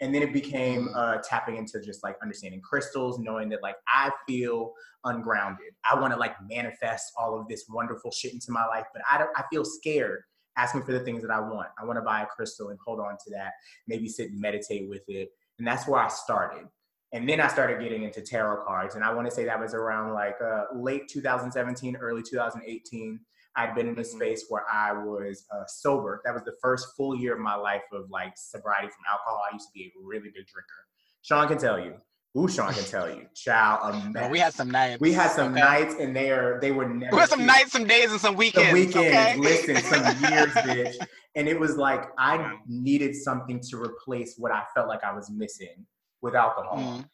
And then it became uh, tapping into just like understanding crystals, knowing that like I feel ungrounded. I want to like manifest all of this wonderful shit into my life, but I don't. I feel scared asking for the things that I want. I want to buy a crystal and hold on to that. Maybe sit and meditate with it, and that's where I started. And then I started getting into tarot cards, and I want to say that was around like uh, late 2017, early 2018. I'd been in a Mhm. space where I was uh, sober. That was the first full year of my life of like sobriety from alcohol. I used to be a really big drinker. Sean can tell you. Sean can tell you. Child, we had some nights. We had some okay? nights, and they are they were never. We had some cute. nights, some days, and some weekends. Some weekends. okay? Listen, some years, bitch. And it was like I needed something to replace what I felt like I was missing with alcohol. Mm.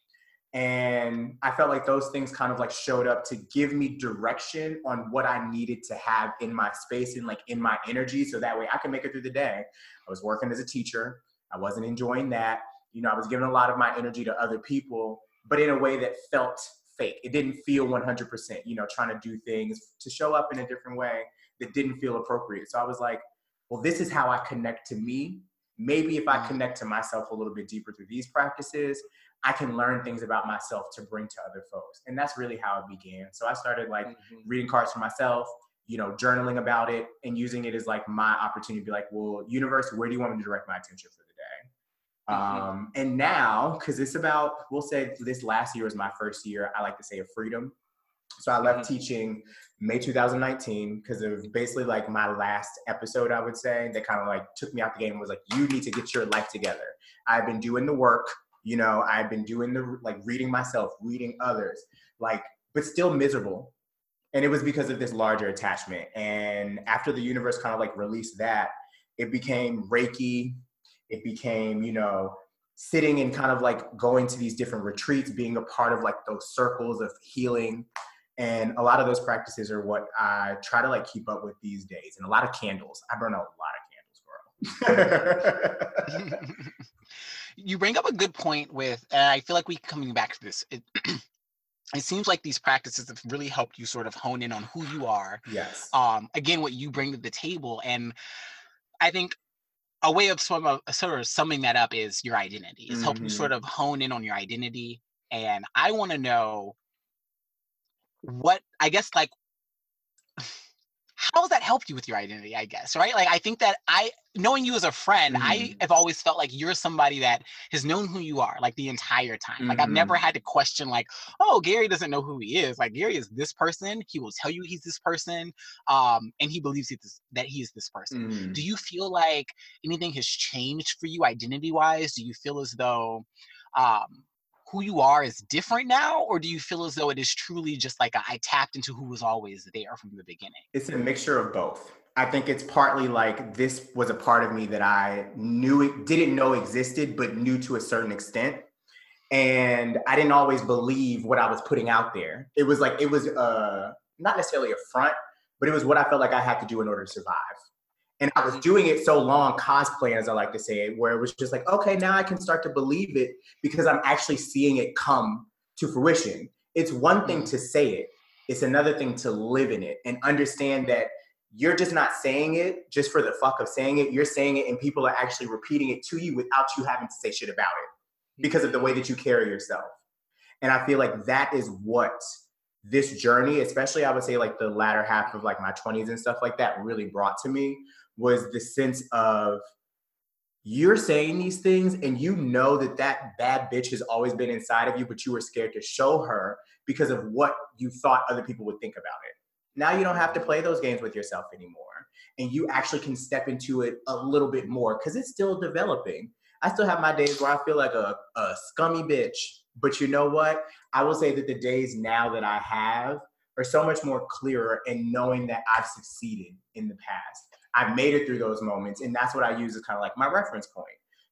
And I felt like those things kind of like showed up to give me direction on what I needed to have in my space and like in my energy so that way I can make it through the day. I was working as a teacher. I wasn't enjoying that. You know, I was giving a lot of my energy to other people, but in a way that felt fake. It didn't feel 100%, you know, trying to do things to show up in a different way that didn't feel appropriate. So I was like, well, this is how I connect to me. Maybe if I Mm. connect to myself a little bit deeper through these practices, I can learn things about myself to bring to other folks. And that's really how it began. So I started like Mhm. reading cards for myself, you know, journaling about it and using it as like my opportunity to be like, well, universe, where do you want me to direct my attention for the day? Mhm. Um, and now, because it's about, we'll say this last year was my first year, I like to say of freedom. So I left Mhm. teaching May 2019 because of basically like my last episode, I would say, that kind of like took me out the game was like, you need to get your life together. I've been doing the work, you know, I've been doing the like reading myself, reading others, like, but still miserable. And it was because of this larger attachment. And after the universe kind of like released that, it became Reiki. It became, you know, sitting and kind of like going to these different retreats, being a part of like those circles of healing. And a lot of those practices are what I try to like keep up with these days. And a lot of candles. I burn a lot of candles, girl. you bring up a good point with, and I feel like we coming back to this. It, it seems like these practices have really helped you sort of hone in on who you are. yes. Um, again, what you bring to the table, and I think a way of sort of, sort of summing that up is your identity. It's helping you mm-hmm. sort of hone in on your identity, and I want to know what I guess like how has that helped you with your identity i guess right like i think that i knowing you as a friend i Mhm. have always felt like you're somebody that has known who you are like the entire time like i've never Mhm. had to question like oh gary doesn't know who he is like gary is this person he will tell you he's this person um and he believes he's this, that he is this person Mhm. do you feel like anything has changed for you identity wise do you feel as though um who you are is different now or do you feel as though it is truly just like a, I tapped into who was always there from the beginning It's a mixture of both. I think it's partly like this was a part of me that I knew it didn't know existed, but knew to a certain extent. And I didn't always believe what I was putting out there. It was like it was uh not necessarily a front, but it was what I felt like I had to do in order to survive. And I was mm-hmm. doing it so long, cosplay, as I like to say it, where it was just like, okay, now I can start to believe it because I'm actually seeing it come to fruition. It's one thing mm-hmm. to say it, it's another thing to live in it and understand that you're just not saying it just for the fuck of saying it. You're saying it and people are actually repeating it to you without you having to say shit about it because of the way that you carry yourself. And I feel like that is what this journey, especially I would say like the latter half of like my 20s and stuff like that, really brought to me was the sense of you're saying these things and you know that that bad bitch has always been inside of you, but you were scared to show her because of what you thought other people would think about it. Now you don't have to play those games with yourself anymore. And you actually can step into it a little bit more because it's still developing. I still have my days where I feel like a, a scummy bitch. But you know what? I will say that the days now that I have are so much more clearer in knowing that I've succeeded in the past. I've made it through those moments. And that's what I use as kind of like my reference point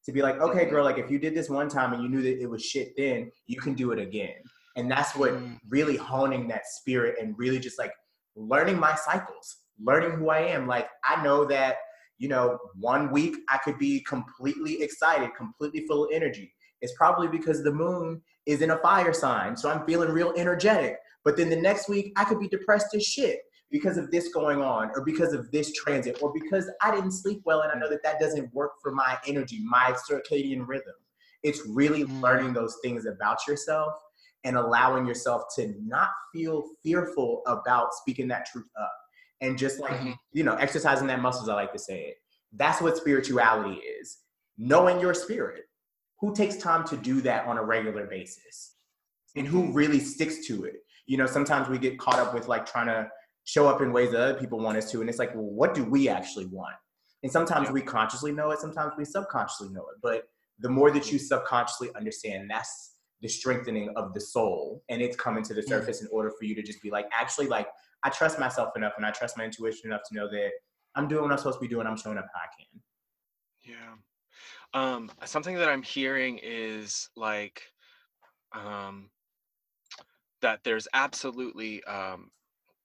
to be like, okay, girl, like if you did this one time and you knew that it was shit then, you can do it again. And that's what Mm. really honing that spirit and really just like learning my cycles, learning who I am. Like I know that, you know, one week I could be completely excited, completely full of energy. It's probably because the moon is in a fire sign. So I'm feeling real energetic. But then the next week I could be depressed as shit because of this going on or because of this transit or because I didn't sleep well and I know that that doesn't work for my energy, my circadian rhythm. It's really Mm. learning those things about yourself and allowing yourself to not feel fearful about speaking that truth up and just like Mhm. you know exercising that muscles i like to say it that's what spirituality is knowing your spirit who takes time to do that on a regular basis and who really sticks to it you know sometimes we get caught up with like trying to show up in ways that other people want us to and it's like well what do we actually want and sometimes Yeah. we consciously know it sometimes we subconsciously know it but the more that you subconsciously understand that's the strengthening of the soul and it's coming to the Mm. surface in order for you to just be like actually like i trust myself enough and i trust my intuition enough to know that i'm doing what i'm supposed to be doing i'm showing up how i can Yeah. Um, something that I'm hearing is like um, that there's absolutely um,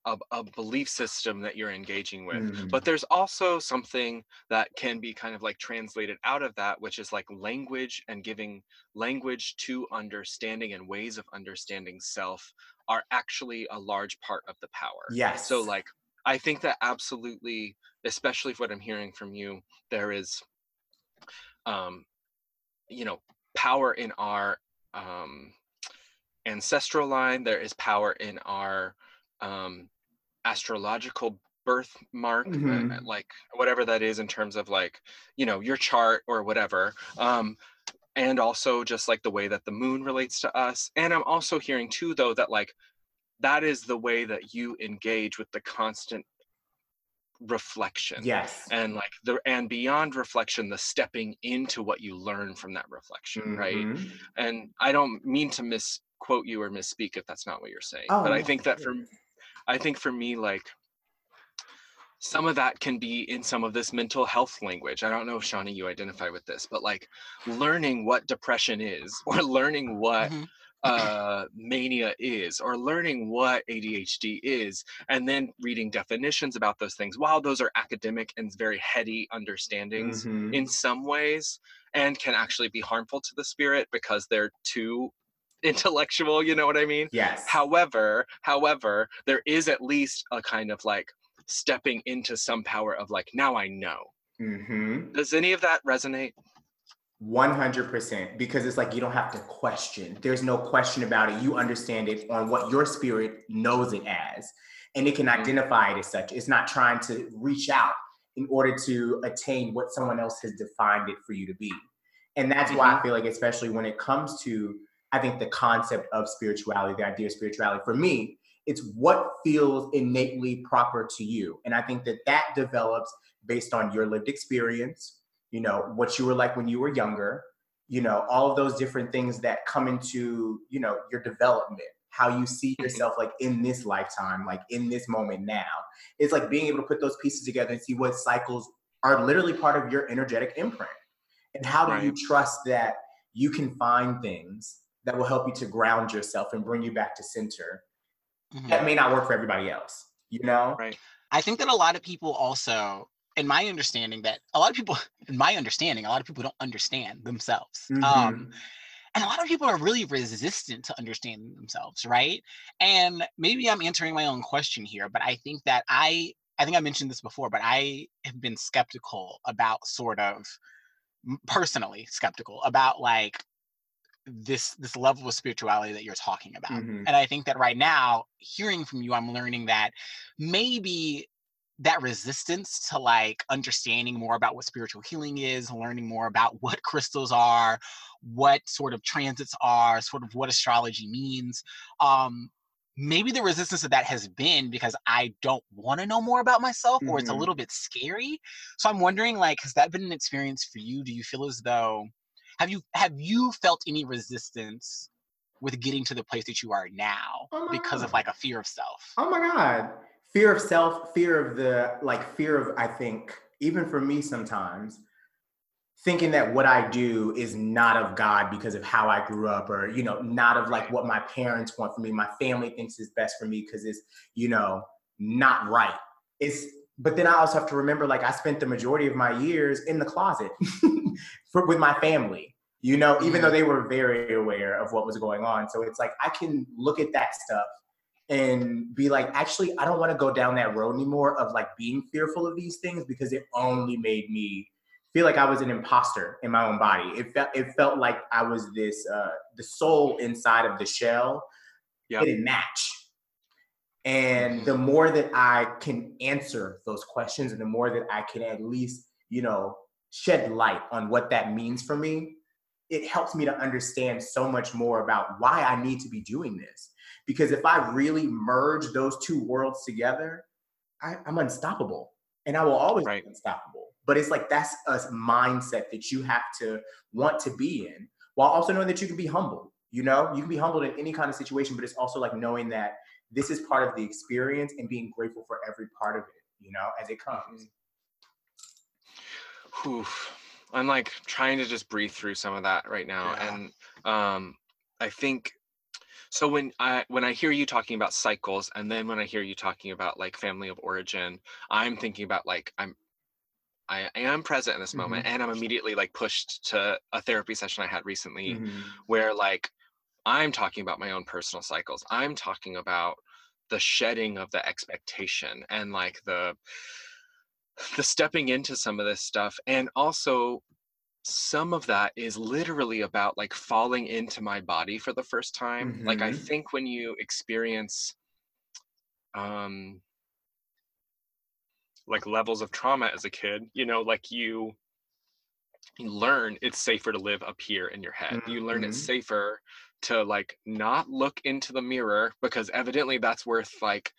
a, a belief system that you're engaging with, Mhm. but there's also something that can be kind of like translated out of that, which is like language and giving language to understanding and ways of understanding self are actually a large part of the power. yes So like I think that absolutely, especially what I'm hearing from you, there is um you know power in our um ancestral line, there is power in our um astrological birthmark, uh, Mhm. like whatever that is in terms of like, you know, your chart or whatever. Um and also just like the way that the moon relates to us. And I'm also hearing too though that like that is the way that you engage with the constant reflection yes and like the and beyond reflection the stepping into what you learn from that reflection right Mhm. and i don't mean to misquote you or misspeak if that's not what you're saying but Oh, i think that for i think for me like some of that can be in some of this mental health language i don't know if shawnee you identify with this but like learning what depression is or learning what Mhm. uh, mania is or learning what ADHD is and then reading definitions about those things while those are academic and very heady understandings Mhm. in some ways and can actually be harmful to the spirit because they're too intellectual you know what i mean? Yes. However however there is at least a kind of like stepping into some power of like now i know. Hmm does any of that resonate? 100% because it's like you don't have to question. There's no question about it. You understand it on what your spirit knows it as and it can Mhm. identify it as such. It's not trying to reach out in order to attain what someone else has defined it for you to be. And that's why i Mhm. feel like especially when it comes to i think the concept of spirituality the idea of spirituality for me it's what feels innately proper to you. And i think that that develops based on your lived experience you know what you were like when you were younger you know all of those different things that come into you know your development how you see Mhm. yourself like in this lifetime like in this moment now. It's like being able to put those pieces together and see what cycles are literally part of your energetic imprint. And how do you trust that you can find things that will help you to ground yourself and bring you back to center Mhm. that may not work for everybody else you know Right. I think that a lot of people also, in my understanding, that a lot of people, in my understanding, a lot of people don't understand themselves. Um, Mhm. and a lot of people are really resistant to understanding themselves, right? And maybe I'm answering my own question here, but I think that I, I think I mentioned this before, but I have been skeptical about sort of, personally skeptical about like this this level of spirituality that you're talking about. Mhm. And I think that right now, hearing from you, I'm learning that maybe that resistance to like understanding more about what spiritual healing is, learning more about what crystals are, what sort of transits are, sort of what astrology means. Um, maybe the resistance of that has been because I don't want to know more about myself or it's a Mhm. little bit scary. So I'm wondering like has that been an experience for you? Do you feel as though have you have you felt any resistance with getting to the place that you are now Oh because of like a fear of self? Oh my God. Fear of self, fear of the, like, fear of, I think, even for me sometimes, thinking that what I do is not of God because of how I grew up, or, you know, not of like what my parents want for me. My family thinks is best for me because it's, you know, not right. It's but then I also have to remember, like, I spent the majority of my years in the closet for, with my family, you know, even though they were very aware of what was going on. So it's like I can look at that stuff and be like, actually, I don't want to go down that road anymore of like being fearful of these things because it only made me feel like I was an imposter in my own body. It felt it felt like I was this uh, the soul inside of the shell Yep. didn't match. And the mm-hmm. more that I can answer those questions and the more that I can at least, you know, shed light on what that means for me, it helps me to understand so much more about why I need to be doing this. Because if I really merge those two worlds together, I, I'm unstoppable and I will always Right. be unstoppable. But it's like that's a mindset that you have to want to be in while also knowing that you can be humble. You know, you can be humbled in any kind of situation, but it's also like knowing that this is part of the experience and being grateful for every part of it, you know, as it comes. Whew. I'm like trying to just breathe through some of that right now. Yeah. And um I think so when I when I hear you talking about cycles and then when I hear you talking about like family of origin, I'm thinking about like I'm I am present in this moment and I'm immediately like pushed to a therapy session I had recently Mhm. where like I'm talking about my own personal cycles. I'm talking about the shedding of the expectation and like the the stepping into some of this stuff and also some of that is literally about like falling into my body for the first time. Like I Mhm. think when you experience um like levels of trauma as a kid, you know, like you you learn it's safer to live up here in your head. You learn it's Mhm. safer to like not look into the mirror because evidently that's worth like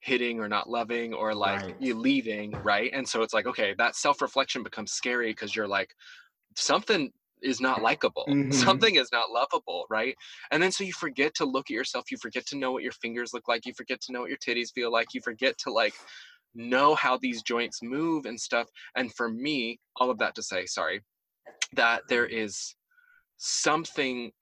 hitting or not loving or like Right. you leaving, right? And so it's like, okay, that self-reflection becomes scary because you're like, something is not likable. Mhm. Something is not lovable, right? And then so you forget to look at yourself, you forget to know what your fingers look like, you forget to know what your titties feel like, you forget to like know how these joints move and stuff. And for me, all of that to say, sorry, that there is something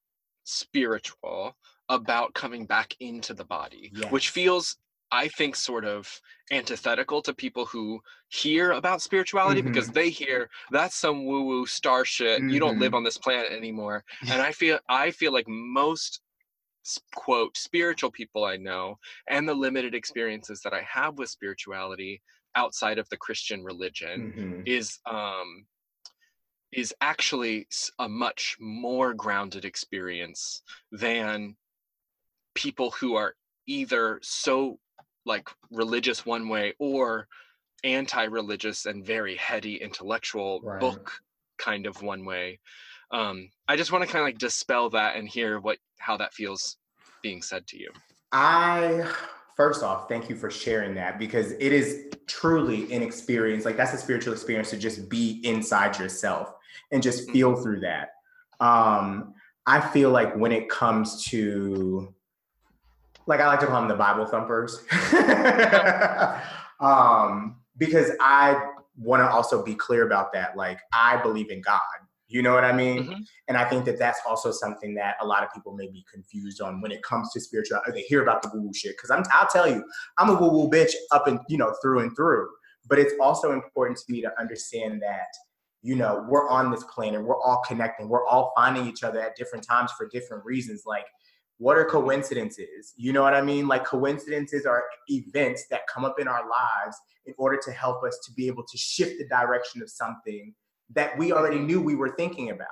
spiritual about coming back into the body, which feels, I think, sort of antithetical to people who hear about spirituality because they hear that's some woo-woo star shit. You don't live Mhm. on this planet anymore. And I feel I feel like most quote spiritual people I know and the limited experiences that I have with spirituality outside of the Christian religion Mhm. is um is actually a much more grounded experience than people who are either so like religious one way or anti-religious and very heady intellectual Right. book kind of one way um i just want to kind of like dispel that and hear what how that feels being said to you I first off, thank you for sharing that because it is truly an experience. Like that's a spiritual experience to just be inside yourself and just feel through that. Um, I feel like when it comes to like I like to call them the Bible thumpers. um, because I want to also be clear about that. Like I believe in God. You know what I mean? Mhm. And I think that that's also something that a lot of people may be confused on when it comes to spiritual. They hear about the woo woo shit because I'm. I'll tell you, I'm a woo woo bitch up and you know through and through. But it's also important to me to understand that you know we're on this planet, we're all connecting, we're all finding each other at different times for different reasons. Like, what are coincidences? You know what I mean? Like coincidences are events that come up in our lives in order to help us to be able to shift the direction of something that we already knew we were thinking about.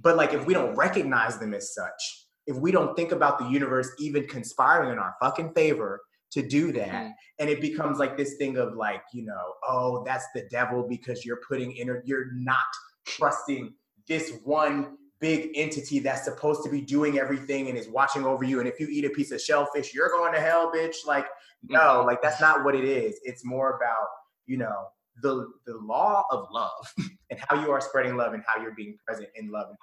But like if we don't recognize them as such, if we don't think about the universe even conspiring in our fucking favor to do that, Mhm. and it becomes like this thing of like, you know, oh, that's the devil because you're putting in you're not trusting this one big entity that's supposed to be doing everything and is watching over you. And if you eat a piece of shellfish, you're going to hell, bitch. Like, no, Mhm. like that's not what it is. It's more about, you know, the the law of love and how you are spreading love and how you're being present in love and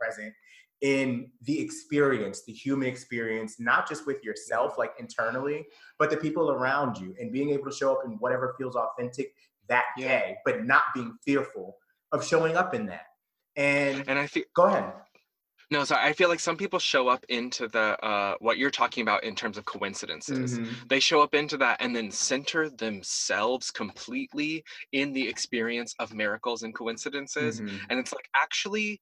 present in the experience, the human experience, not just with yourself, like internally, but the people around you and being able to show up in whatever feels authentic that Yeah. day, but not being fearful of showing up in that. And and i feel go ahead. No, so I feel like some people show up into the uh, what you're talking about in terms of coincidences. Mhm. They show up into that and then center themselves completely in the experience of miracles and coincidences. Mhm. And it's like actually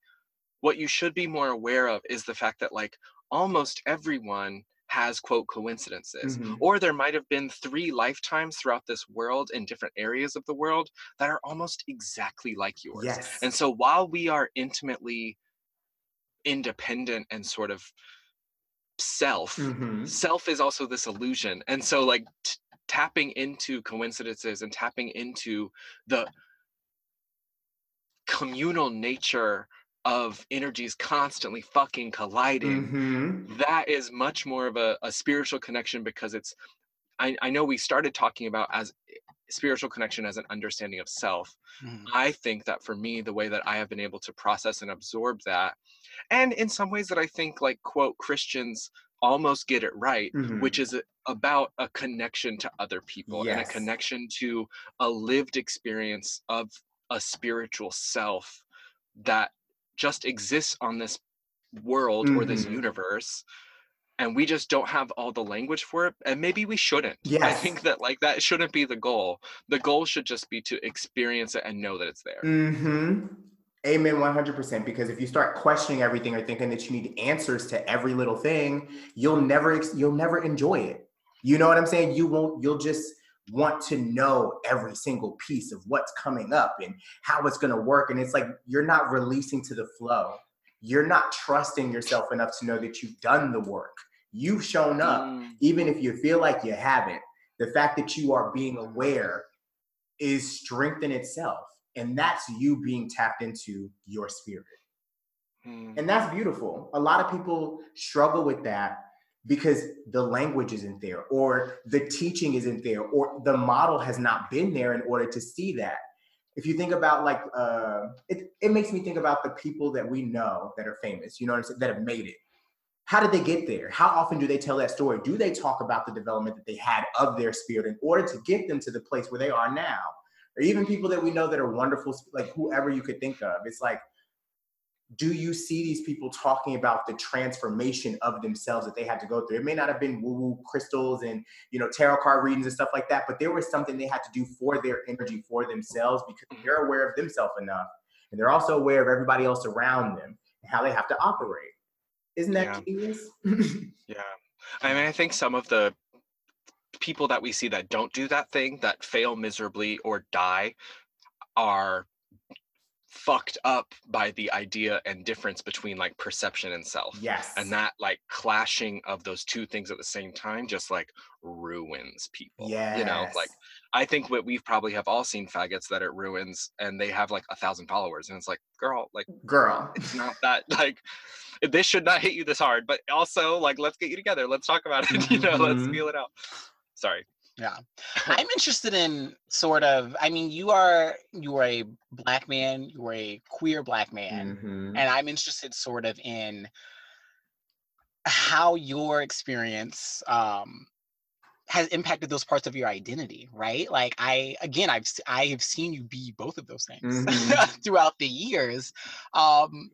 what you should be more aware of is the fact that like almost everyone has quote coincidences Mhm. or there might have been three lifetimes throughout this world in different areas of the world that are almost exactly like yours Yes. and so while we are intimately independent and sort of self Mhm. self is also this illusion and so like t- tapping into coincidences and tapping into the communal nature of energies constantly fucking colliding Mhm. that is much more of a, a spiritual connection because it's I, I know we started talking about as spiritual connection as an understanding of self Mhm. I think that for me, the way that I have been able to process and absorb that, and in some ways that I think like quote Christians almost get it right, Mhm. which is about a connection to other people and a connection to a lived experience of a spiritual self that just exists on this world or this Mhm. universe and we just don't have all the language for it and maybe we shouldn't i think that like that shouldn't be the goal the goal should just be to experience it and know that it's there hmm Amen 100% because if you start questioning everything or thinking that you need answers to every little thing, you'll never ex- you'll never enjoy it. You know what I'm saying? You won't you'll just want to know every single piece of what's coming up and how it's going to work and it's like you're not releasing to the flow. You're not trusting yourself enough to know that you've done the work. You've shown up Mm, even if you feel like you haven't, the fact that you are being aware is strength in itself. And that's you being tapped into your spirit. mm, And that's beautiful. A lot of people struggle with that because the language isn't there, or the teaching isn't there, or the model has not been there in order to see that. If you think about like, uh, it, it makes me think about the people that we know that are famous, you know what I'm saying, that have made it. How did they get there? How often do they tell that story? Do they talk about the development that they had of their spirit in order to get them to the place where they are now? Or even people that we know that are wonderful, like whoever you could think of. It's like, do you see these people talking about the transformation of themselves that they had to go through? It may not have been woo-woo crystals and you know tarot card readings and stuff like that, but there was something they had to do for their energy for themselves because mm-hmm. they're aware of themselves enough, and they're also aware of everybody else around them and how they have to operate. Isn't that Yeah. genius? yeah i mean i think some of the people that we see that don't do that thing that fail miserably or die are fucked up by the idea and difference between like perception and self yes. and that like clashing of those two things at the same time just like ruins people Yeah. you know like i think what we've probably have all seen faggots that it ruins and they have like a thousand followers and it's like girl like girl. it's not that like this should not hit you this hard but also like let's get you together let's talk about it you know let's Mhm. feel it out sorry I'm interested in sort of. I mean, you are you are a black man. You are a queer black man, Mhm. and I'm interested sort of in how your experience um, has impacted those parts of your identity, right? Like I again, I've I have seen you be both of those things Mhm. throughout the years. Um,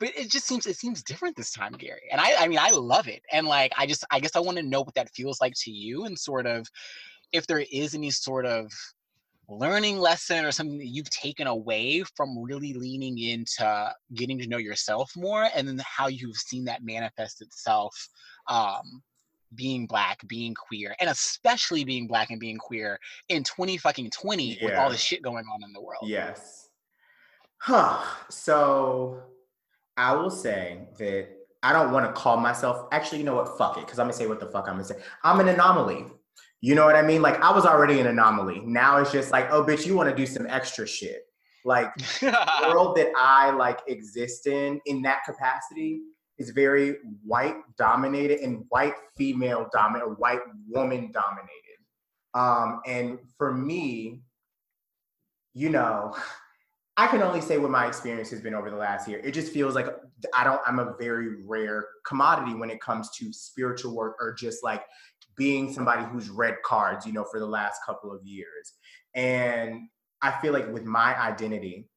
but it just seems it seems different this time, Gary. And I I mean I love it. And like I just I guess I want to know what that feels like to you and sort of if there is any sort of learning lesson or something that you've taken away from really leaning into getting to know yourself more and then how you've seen that manifest itself um being black being queer and especially being black and being queer in 20 fucking 20 with all the shit going on in the world Yes. Huh. So I will say that I don't want to call myself, actually, you know what? Fuck it. Because I'm going to say what the fuck I'm going to say. I'm an anomaly. You know what I mean? Like, I was already an anomaly. Now it's just like, oh, bitch, you want to do some extra shit. Like, the world that I like exist in, in that capacity, is very white dominated and white female dominated, white woman dominated. Um, and for me, you know, I can only say what my experience has been over the last year. It just feels like I don't, I'm a very rare commodity when it comes to spiritual work or just like being somebody who's read cards, you know, for the last couple of years. And I feel like with my identity,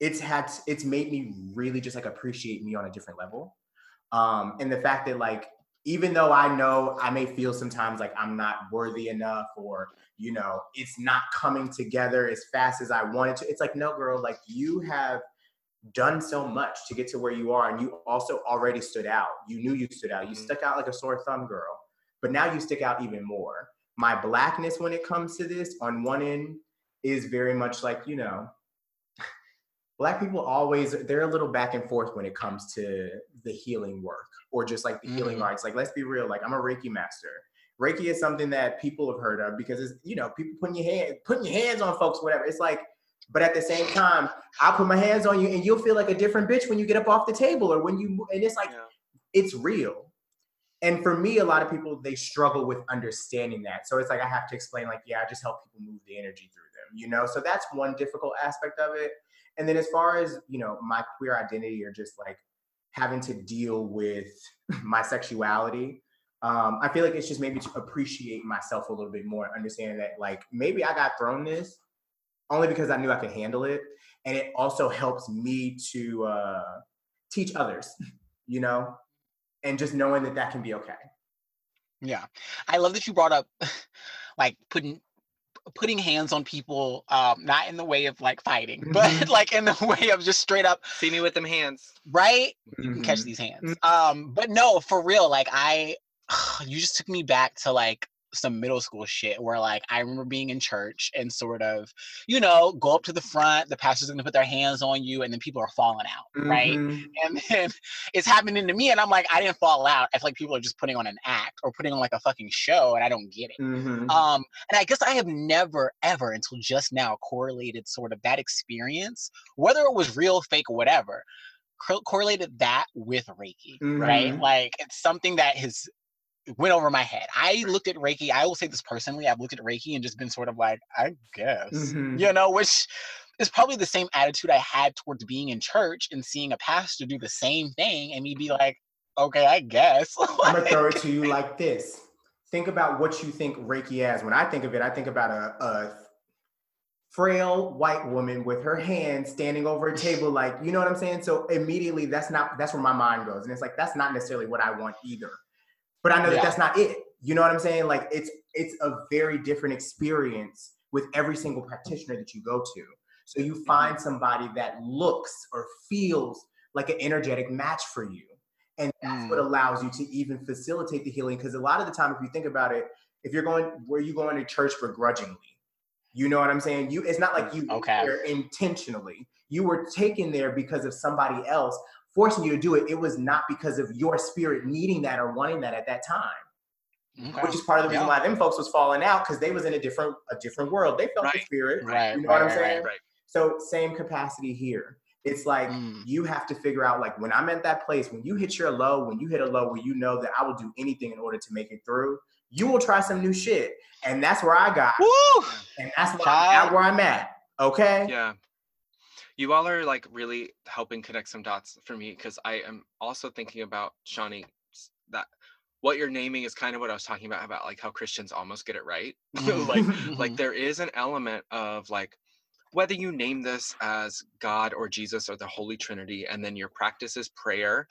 it's had it's made me really just like appreciate me on a different level. Um, and the fact that like even though I know I may feel sometimes like I'm not worthy enough or you know it's not coming together as fast as I wanted to, it's like no girl, like you have done so much to get to where you are and you also already stood out. You knew you stood out. You Mhm. stuck out like a sore thumb girl. But now you stick out even more. My blackness when it comes to this on one end is very much like, you know, black people always they're a little back and forth when it comes to the healing work or just like the healing Mhm. arts. Like let's be real like i'm a reiki master. Reiki is something that people have heard of because it's you know people putting your hand putting your hands on folks whatever. It's like but at the same time i'll put my hands on you and you'll feel like a different bitch when you get up off the table or when you and it's like Yeah. it's real. And for me a lot of people they struggle with understanding that. So it's like i have to explain like yeah i just help people move the energy through them you know? So that's one difficult aspect of it and then as far as you know my queer identity or just like having to deal with my sexuality um, i feel like it's just made me to appreciate myself a little bit more and understand that like maybe i got thrown this only because i knew i could handle it and it also helps me to uh, teach others you know and just knowing that that can be okay Yeah. I love that you brought up like putting putting hands on people, um, not in the way of like fighting, but Mhm. like in the way of just straight up, See me with them hands. right? You can catch Mhm. these hands. Um, but no, for real, like I you just took me back to like some middle school shit where like I remember being in church and sort of, you know, go up to the front, the pastor's gonna put their hands on you, and then people are falling out, right? Mhm. and then it's happening to me and i'm like i didn't fall out i feel like people are just putting on an act or putting on like a fucking show and i don't get it Mhm. um and i guess i have never ever until just now correlated sort of that experience whether it was real fake or whatever correlated that with reiki right Mhm. like it's something that has went over my head i looked at reiki i will say this personally i've looked at reiki and just been sort of like i guess Mhm. you know which is probably the same attitude I had towards being in church and seeing a pastor do the same thing and me be like, okay, I guess. I'm gonna throw it to you like this. Think about what you think Reiki as. When I think of it, I think about a, a frail white woman with her hands standing over a table, like you know what I'm saying. So immediately, that's not that's where my mind goes, and it's like that's not necessarily what I want either. But I know that Yeah. that's not it. You know what I'm saying? Like it's it's a very different experience with every single practitioner that you go to. So you find somebody that looks or feels like an energetic match for you. And that's what Mm. allows you to even facilitate the healing. Because a lot of the time, if you think about it, if you're going where you going to church begrudgingly, you know what I'm saying? You it's not like you went Okay. there intentionally. You were taken there because of somebody else forcing you to do it. It was not because of your spirit needing that or wanting that at that time. Okay. Which is part of the reason Yeah. why them folks was falling out because they was in a different a different world. They felt the spirit. Right. You know right, what I'm saying? Right. So same capacity here. It's like Mm. you have to figure out like when I'm at that place, when you hit your low, when you hit a low where you know that I will do anything in order to make it through, you will try some new shit. And that's where I got. Woo! And that's at where I'm at. Okay? Yeah. You all are like really helping connect some dots for me because I am also thinking about Shawnee that what you're naming is kind of what I was talking about about like how Christians almost get it right. Like like mm-hmm. there is an element of like whether you name this as God or Jesus or the Holy Trinity, and then your practice is prayer,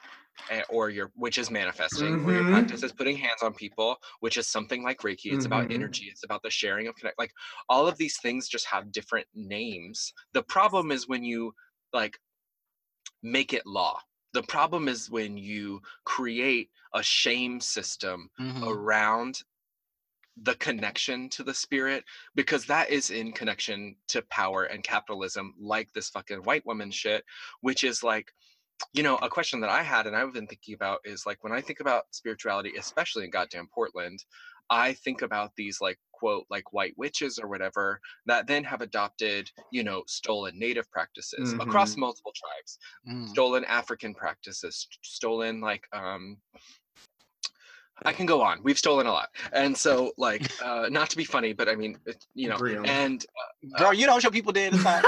or your which is manifesting, or your Mhm. practice is putting hands on people, which is something like Reiki. It's about Mhm. energy. It's about the sharing of connect. Like all of these things just have different names. The problem is when you like make it law. The problem is when you create a shame system Mhm. around the connection to the spirit because that is in connection to power and capitalism like this fucking white woman shit which is like you know a question that i had and i've been thinking about is like when i think about spirituality especially in goddamn portland i think about these like quote like white witches or whatever that then have adopted you know stolen native practices across multiple tribes Mm. stolen African practices, st- stolen like um I can go on. We've stolen a lot. And so like uh not to be funny, but I mean, it, you know, Real. and Girl, you know what your people did. It's fine.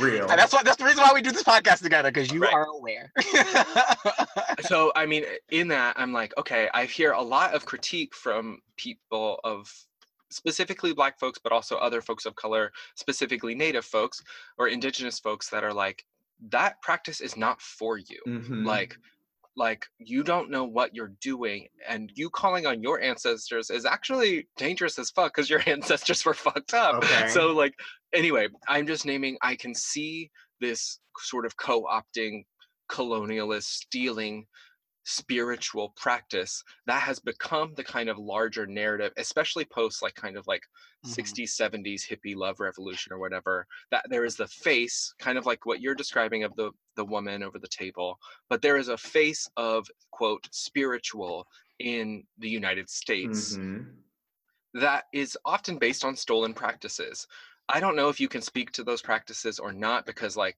Real. And that's why that's the reason why we do this podcast together, because you Right. are aware. so I mean in that I'm like, okay, I hear a lot of critique from people of specifically black folks but also other folks of color specifically native folks or indigenous folks that are like that practice is not for you Mhm. like like you don't know what you're doing and you calling on your ancestors is actually dangerous as fuck because your ancestors were fucked up Okay. so like anyway i'm just naming i can see this sort of co-opting colonialist stealing spiritual practice that has become the kind of larger narrative especially post like kind of like Mhm. 60s 70s hippie love revolution or whatever that there is the face kind of like what you're describing of the the woman over the table but there is a face of quote spiritual in the united states Mhm. that is often based on stolen practices. I don't know if you can speak to those practices or not because like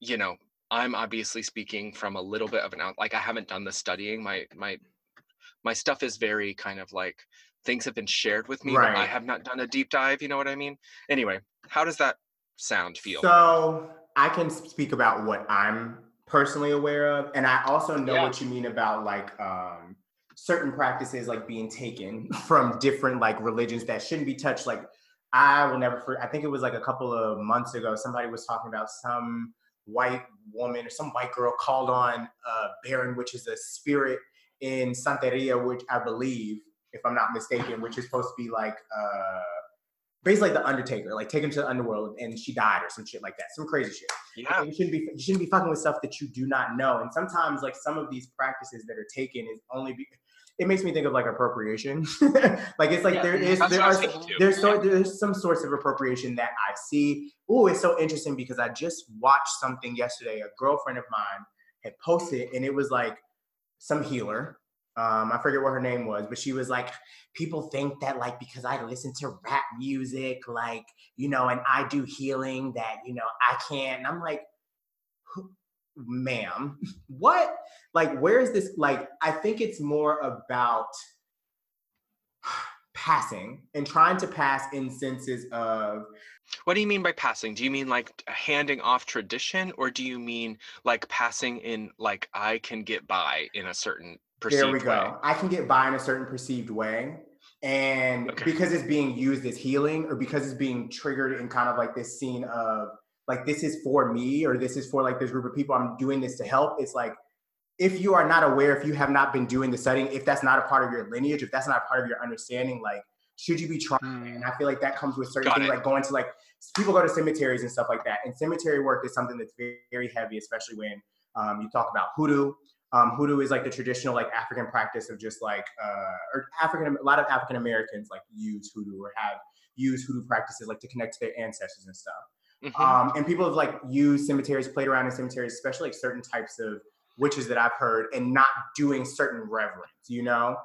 you know, I'm obviously speaking from a little bit of an out like I haven't done the studying. My my my stuff is very kind of like things have been shared with me, but I have not done a deep dive, you know what I mean? Anyway, how does that sound feel? So I can speak about what I'm personally aware of, and I also know Yeah. what you mean about like um, certain practices like being taken from different like religions that shouldn't be touched. Like I will never. For, I think it was like a couple of months ago. Somebody was talking about some white woman or some white girl called on uh, Baron, which is a spirit in Santeria, which I believe, if I'm not mistaken, which is supposed to be like. Uh, Basically, like the Undertaker, like take him to the underworld, and she died or some shit like that, some crazy shit. yeah. You shouldn't be you shouldn't be fucking with stuff that you do not know. And sometimes like some of these practices that are taken is only be it makes me think of like appropriation. like it's like Yeah, there is there are there's so there's some sorts of appropriation that I see. Oh, it's so interesting because I just watched something yesterday. A girlfriend of mine had posted and it was like some healer. Um, I forget what her name was, but she was like, people think that like because I listen to rap music, like, you know, and I do healing that, you know, I can't. And I'm like, ma'am, what? Like, where is this? Like, I think it's more about passing and trying to pass in senses of What do you mean by passing? Do you mean like handing off tradition or do you mean like passing in like I can get by in a certain perceived way? there we go. way? I can get by in a certain perceived way. And Okay. because it's being used as healing or because it's being triggered in kind of like this scene of like this is for me or this is for like this group of people, I'm doing this to help. It's like if you are not aware, if you have not been doing the studying, if that's not a part of your lineage, if that's not a part of your understanding, like should you be trying? Mm. And I feel like that comes with certain Got things it. like going to like people go to cemeteries and stuff like that. And cemetery work is something that's very, very heavy, especially when um, you talk about hoodoo. Um, hoodoo is like the traditional like African practice of just like uh, or African a lot of African Americans like use hoodoo or have used hoodoo practices like to connect to their ancestors and stuff. Mhm. Um, and people have like used cemeteries, played around in cemeteries, especially like certain types of witches that I've heard, and not doing certain reverence. You know,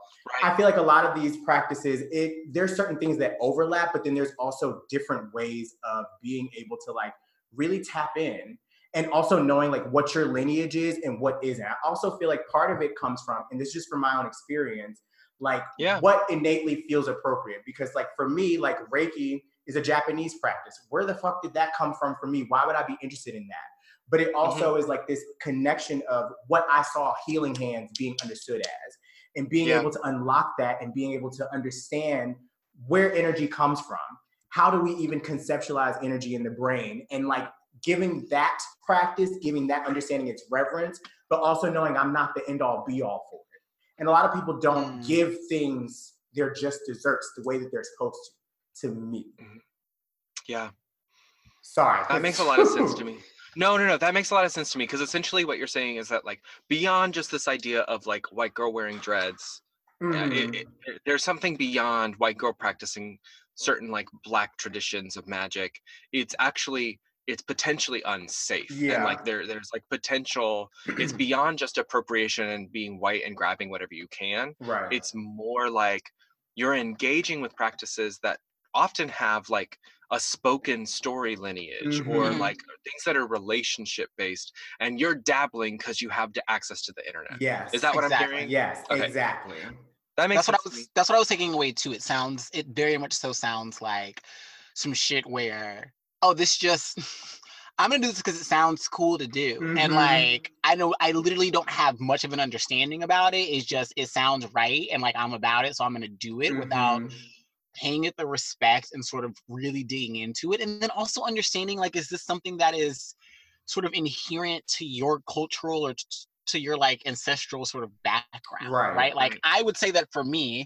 right. I feel like a lot of these practices, it there's certain things that overlap, but then there's also different ways of being able to like really tap in and also knowing like what your lineage is and what isn't. I also feel like part of it comes from, and this is just from my own experience, like Yeah. what innately feels appropriate. Because like for me, like Reiki is a Japanese practice. Where the fuck did that come from for me? Why would I be interested in that? But it also Mm-hmm. is like this connection of what I saw healing hands being understood as and being Yeah. able to unlock that and being able to understand where energy comes from. How do we even conceptualize energy in the brain? And like giving that practice, giving that understanding its reverence, but also knowing I'm not the end all be all for it. And a lot of people don't Mm. give things their just desserts the way that they're supposed to, to me. yeah. Sorry. That makes a lot of sense to me. No, no, no. That makes a lot of sense to me because essentially what you're saying is that like beyond just this idea of like white girl wearing dreads, yeah, it, Mhm. it, it- there's something beyond white girl practicing certain like black traditions of magic. It's actually it's potentially unsafe yeah. and like there there's like potential. It's beyond just appropriation and being white and grabbing whatever you can. right. It's more like you're engaging with practices that often have like a spoken story lineage or Mhm. like things that are relationship based and you're dabbling because you have the access to the internet yes. is that what Exactly. i'm hearing Yes, Okay. exactly. that makes that's what I sense was. That's what I was taking away too. It sounds. It very much so sounds like some shit where oh, this just. I'm gonna do this because it sounds cool to do, Mhm. and like I know I literally don't have much of an understanding about it. It's just it sounds right, and like I'm about it, so I'm gonna do it without Mhm. Paying it the respect and sort of really digging into it and then also understanding like is this something that is sort of inherent to your cultural or t- to your like ancestral sort of background Right, right like right. i would say that for me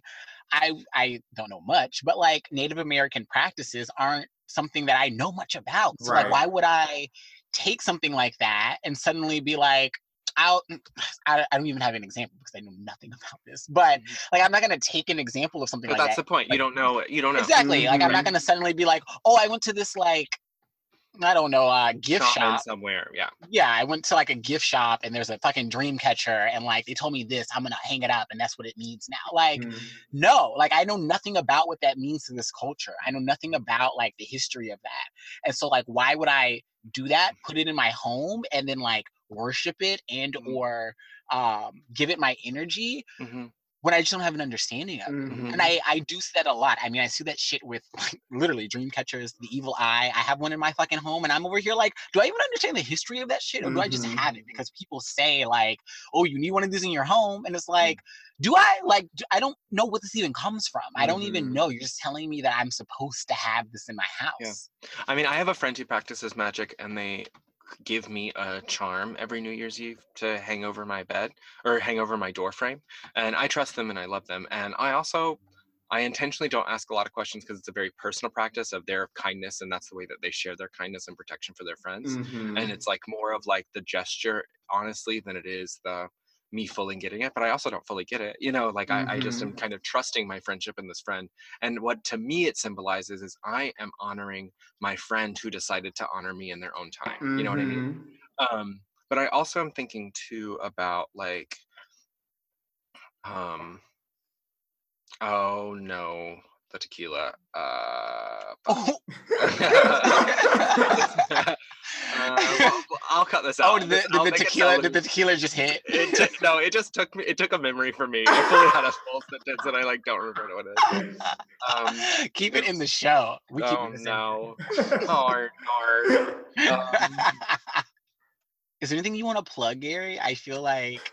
i i don't know much but like native american practices aren't something that i know much about so Right. like why would i take something like that and suddenly be like I'll, I, I don't even have an example because I know nothing about this. But Mhm. like, I'm not gonna take an example of something like that. But like that's that. the point. You don't know. You don't know. Exactly. Like, I'm not Mhm. gonna suddenly be like, oh, I went to this like, I don't know, uh, gift Shaman shop. somewhere. Yeah. Yeah, I went to like a gift shop and there's a fucking dream catcher and like they told me this, I'm gonna hang it up and that's what it means now. Like, Mhm. no, like I know nothing about what that means to this culture. I know nothing about like the history of that. And so like why would I do that? Put it in my home and then like worship it and Mhm. or um give it my energy hmm when I just don't have an understanding of it. Mhm. And I, I do see that a lot. I mean, I see that shit with like, literally dream catchers, the evil eye. I have one in my fucking home, and I'm over here like, do I even understand the history of that shit, or do I just Mhm. have it because people say like, oh, you need one of these in your home, and it's like, do I like? Do, I don't know what this even comes from. I don't even Mhm. know. You're just telling me that I'm supposed to have this in my house. Yeah. I mean, I have a friend who practices magic, and they give me a charm every New Year's Eve to hang over my bed or hang over my door frame, and I trust them and I love them. And I also, I intentionally don't ask a lot of questions because it's a very personal practice of their kindness, and that's the way that they share their kindness and protection for their friends. Mhm. And it's like more of like the gesture, honestly, than it is the me fully getting it. But I also don't fully get it. You know, like I, I just am kind of trusting my friendship in this friend. And what to me it symbolizes is I am honoring my friend who decided to honor me in their own time. You know what I mean? Mhm. Um, but I also am thinking too about like, um, oh no, the tequila. Uh, Oh, uh, well, I'll cut this out. oh, did the, did the tequila? Did the tequila just hit? it took, no, it just took me. It took a memory for me. I fully had a full sentence, and I like don't remember what it is. Um, keep it in the show. We keep oh it no, darn, darn. Um, Is there anything you want to plug, Gary? I feel like,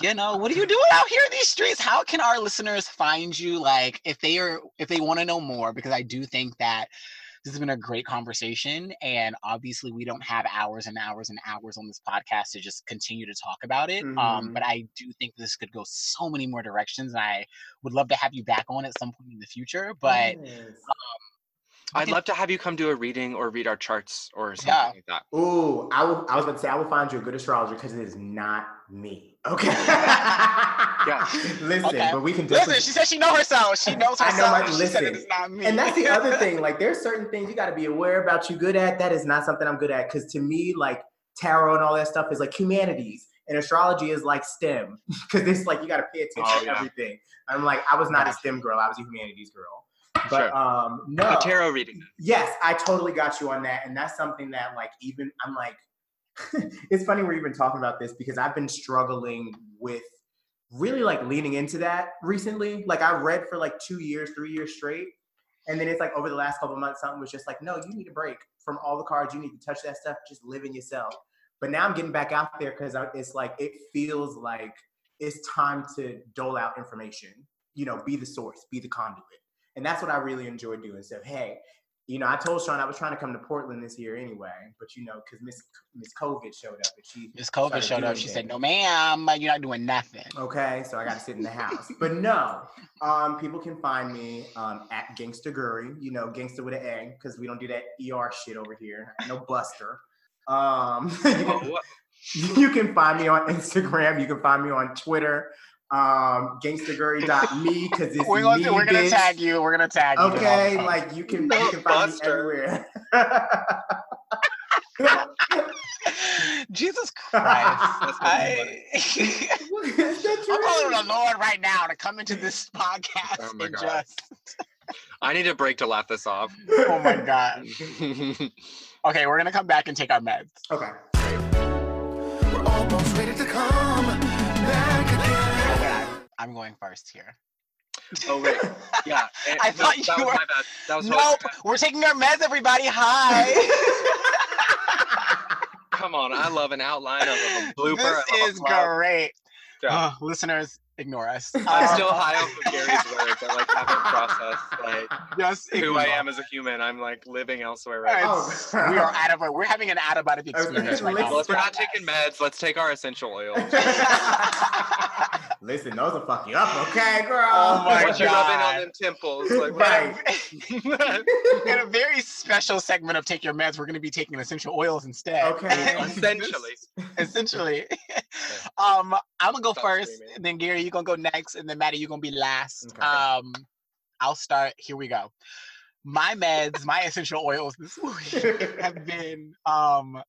you know, what are you doing out here in these streets? How can our listeners find you? Like, if they are, if they want to know more, because I do think that this has been a great conversation, and obviously we don't have hours and hours and hours on this podcast to just continue to talk about it. Um, Mhm. but I do think this could go so many more directions, and I would love to have you back on at some point in the future. But Yes. I'd love to have you come do a reading or read our charts or something Yeah. like that. Ooh, I, will, I was about to say I will find you a good astrologer because it is not me. Okay. Yeah. Listen, Okay. but we can definitely. listen, she said she knows herself. She knows herself. I know herself. my- she said listen, it's not me. and that's the other thing. Like, there's certain things you got to be aware about. You good at that is not something I'm good at. Because to me, like tarot and all that stuff is like humanities, and astrology is like STEM. Because it's like you got to pay attention Oh, to everything. I'm like, I was not a STEM girl. I was a humanities girl. But Sure. um, no. A tarot reading. Yes, I totally got you on that. And that's something that, like, even I'm like, it's funny we're even talking about this because I've been struggling with really like leaning into that recently. Like, I read for like two years, three years straight. And then it's like over the last couple months, something was just like, no, you need a break from all the cards. You need to touch that stuff. Just live in yourself. But now I'm getting back out there because it's like, it feels like it's time to dole out information, you know, be the source, be the conduit. And that's what I really enjoy doing. So, hey, you know, I told Sean I was trying to come to Portland this year anyway, but you know, because Miss Miss COVID showed up and she Miss COVID showed up. She said, "No, ma'am, you're not doing nothing." Okay, so I got to sit in the house. But no, um, people can find me um, at Gangsta Guri. You know, Gangsta with an A, because we don't do that ER shit over here. No Buster. Um, you, can, you can find me on Instagram. You can find me on Twitter. Um, gangstaguri.me because it's We're gonna me, we're gonna tag you. We're gonna tag you. Okay, like you can, you Not can find Buster. me everywhere. Jesus Christ. I, Is that I'm calling on the Lord right now to come into this podcast Oh my and God. just. I need a break to laugh this off. Oh my God. Okay, we're gonna come back and take our meds. Okay. We're almost ready to come back again. I'm going first here. oh wait, yeah. eh, I no, thought that you was were- my bad. That was Nope, my bad. we're taking our meds, everybody. Hi. Come on, I love an outline. of a blooper. This is plug. great. Yeah. Uh, listeners, ignore us. I'm Uh, still high off of Gary's words. I like haven't processed like just who I am as a human. I'm like living elsewhere right now. Oh. we are out of it. We're having an out of body I was experience right now. Well, if we're not taking meds, let's take our essential oils. Listen, those will fuck you up, okay, girl? Oh my Once you rub in God. on them temples, like Right. In a very special segment of Take Your Meds, we're going to be taking essential oils instead. Okay. essentially. essentially. um, I'm gonna go Stop first, screaming. and then Gary, you're gonna go next, and then Maddie, you're gonna be last. Okay. Um, I'll start. Here we go. My meds, my essential oils this week have been um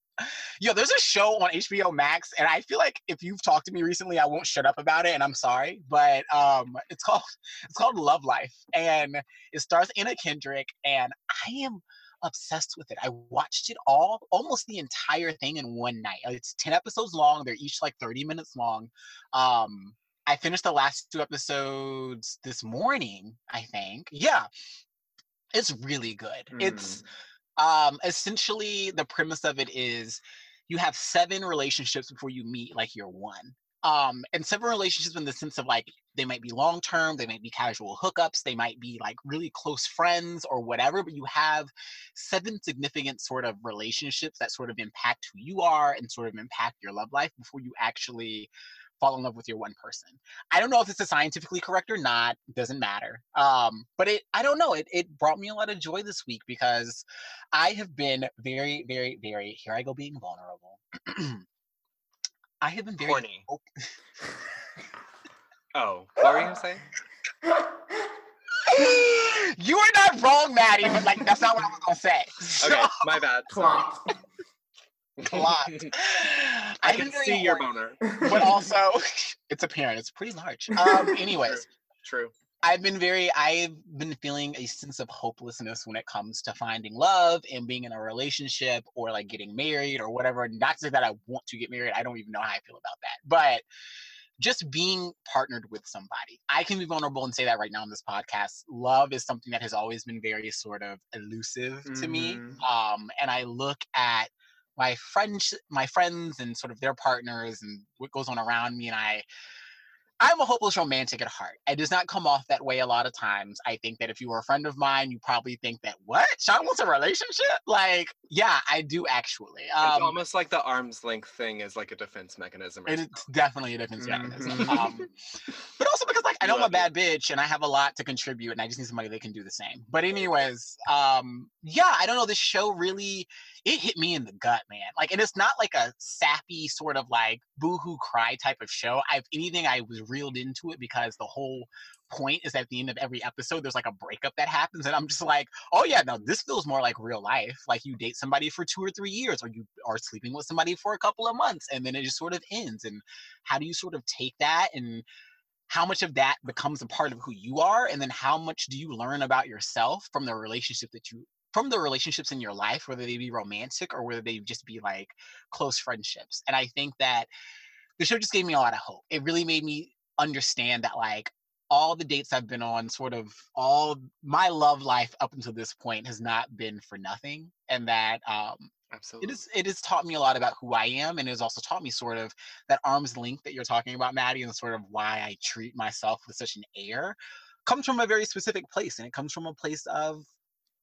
yo, there's a show on HBO Max, and I feel like if you've talked to me recently, I won't shut up about it, and I'm sorry, but um it's called it's called Love Life, and it stars Anna Kendrick, and I am obsessed with it. I watched it all, almost the entire thing in one night. Uh, It's 10 episodes long, they're each like 30 minutes long. Um I finished the last two episodes this morning, I think. Yeah. It's really good. It's um essentially the premise of it is you have seven relationships before you meet like your one. Um and seven relationships in the sense of like they might be long term they might be casual hookups they might be like really close friends or whatever but you have seven significant sort of relationships that sort of impact who you are and sort of impact your love life before you actually fall in love with your one person i don't know if this is scientifically correct or not doesn't matter um but it i don't know it, it brought me a lot of joy this week because I have been very, very, very. Here I go being vulnerable. I have been very. Horny. op- Oh, what were you gonna say? you are not wrong, Maddie, but like that's not what I was gonna say. Okay, my bad. Clock. Plot. I I've can see your boner. but also it's apparent. It's pretty large. Um. Anyways, True. I've been very, I've been feeling a sense of hopelessness when it comes to finding love and being in a relationship or like getting married or whatever. Not to say that I want to get married. I don't even know how I feel about that. But just being partnered with somebody. I can be vulnerable and say that right now on this podcast. Love is something that has always been very sort of elusive to me. Mhm. Um, and I look at my friends, my friends, and sort of their partners and what goes on around me, and I I'm a hopeless romantic at heart. It does not come off that way a lot of times. I think that if you were a friend of mine, you probably think that what Sean wants a relationship. Like, yeah, I do actually. it's Um, almost like the arm's length thing is like a defense mechanism. It is something. definitely a defense mechanism. Mhm. Um, but also because like I know I'm a bad bitch and I have a lot to contribute and I just need somebody that can do the same. But anyways, um, yeah, I don't know. This show really it hit me in the gut, man. Like, and it's not like a sappy sort of like boohoo cry type of show. I, if anything, I was reeled into it because the whole point is at the end of every episode, there's like a breakup that happens, and I'm just like, oh yeah, no, this feels more like real life. Like you date somebody for two or three years, or you are sleeping with somebody for a couple of months, and then it just sort of ends. And how do you sort of take that and how much of that becomes a part of who you are and then how much do you learn about yourself from the relationship that you from the relationships in your life whether they be romantic or whether they just be like close friendships and i think that the show just gave me a lot of hope it really made me understand that like all the dates i've been on sort of all my love life up until this point has not been for nothing and that um Absolutely. it is it has taught me a lot about who I am and it has also taught me sort of that arm's length that you're talking about, Maddie, and sort of why I treat myself with such an air comes from a very specific place and it comes from a place of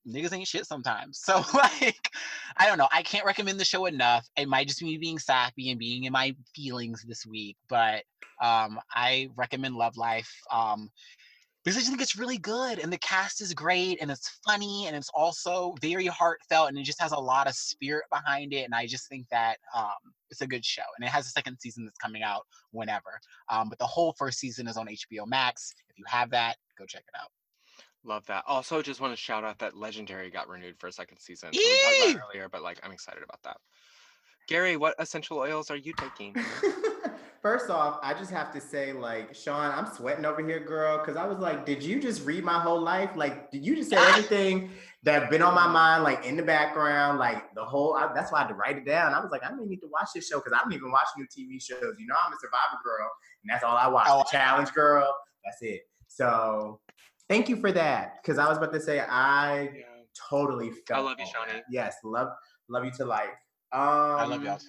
niggas ain't shit sometimes. So like I don't know. I can't recommend the show enough. It might just be me being sappy and being in my feelings this week, but um I recommend Love Life. Um because I just think it's really good and the cast is great and it's funny and it's also very heartfelt and it just has a lot of spirit behind it and I just think that um, it's a good show and it has a second season that's coming out whenever. Um, but the whole first season is on HBO Max. If you have that, go check it out. Love that. Also, just want to shout out that Legendary got renewed for a second season. So we talked about it earlier, but like I'm excited about that. Gary, what essential oils are you taking? First off, I just have to say, like, Sean, I'm sweating over here, girl, because I was like, did you just read my whole life? Like, did you just say everything that been on my mind, like in the background, like the whole? I, that's why I had to write it down. I was like, I may need to watch this show because I don't even watch new TV shows. You know, I'm a Survivor girl, and that's all I watch. Oh, the Challenge Girl, that's it. So, thank you for that, because I was about to say I totally felt. I love you. Shawnee. Yes, love, love you to life. Um, I love y'all too.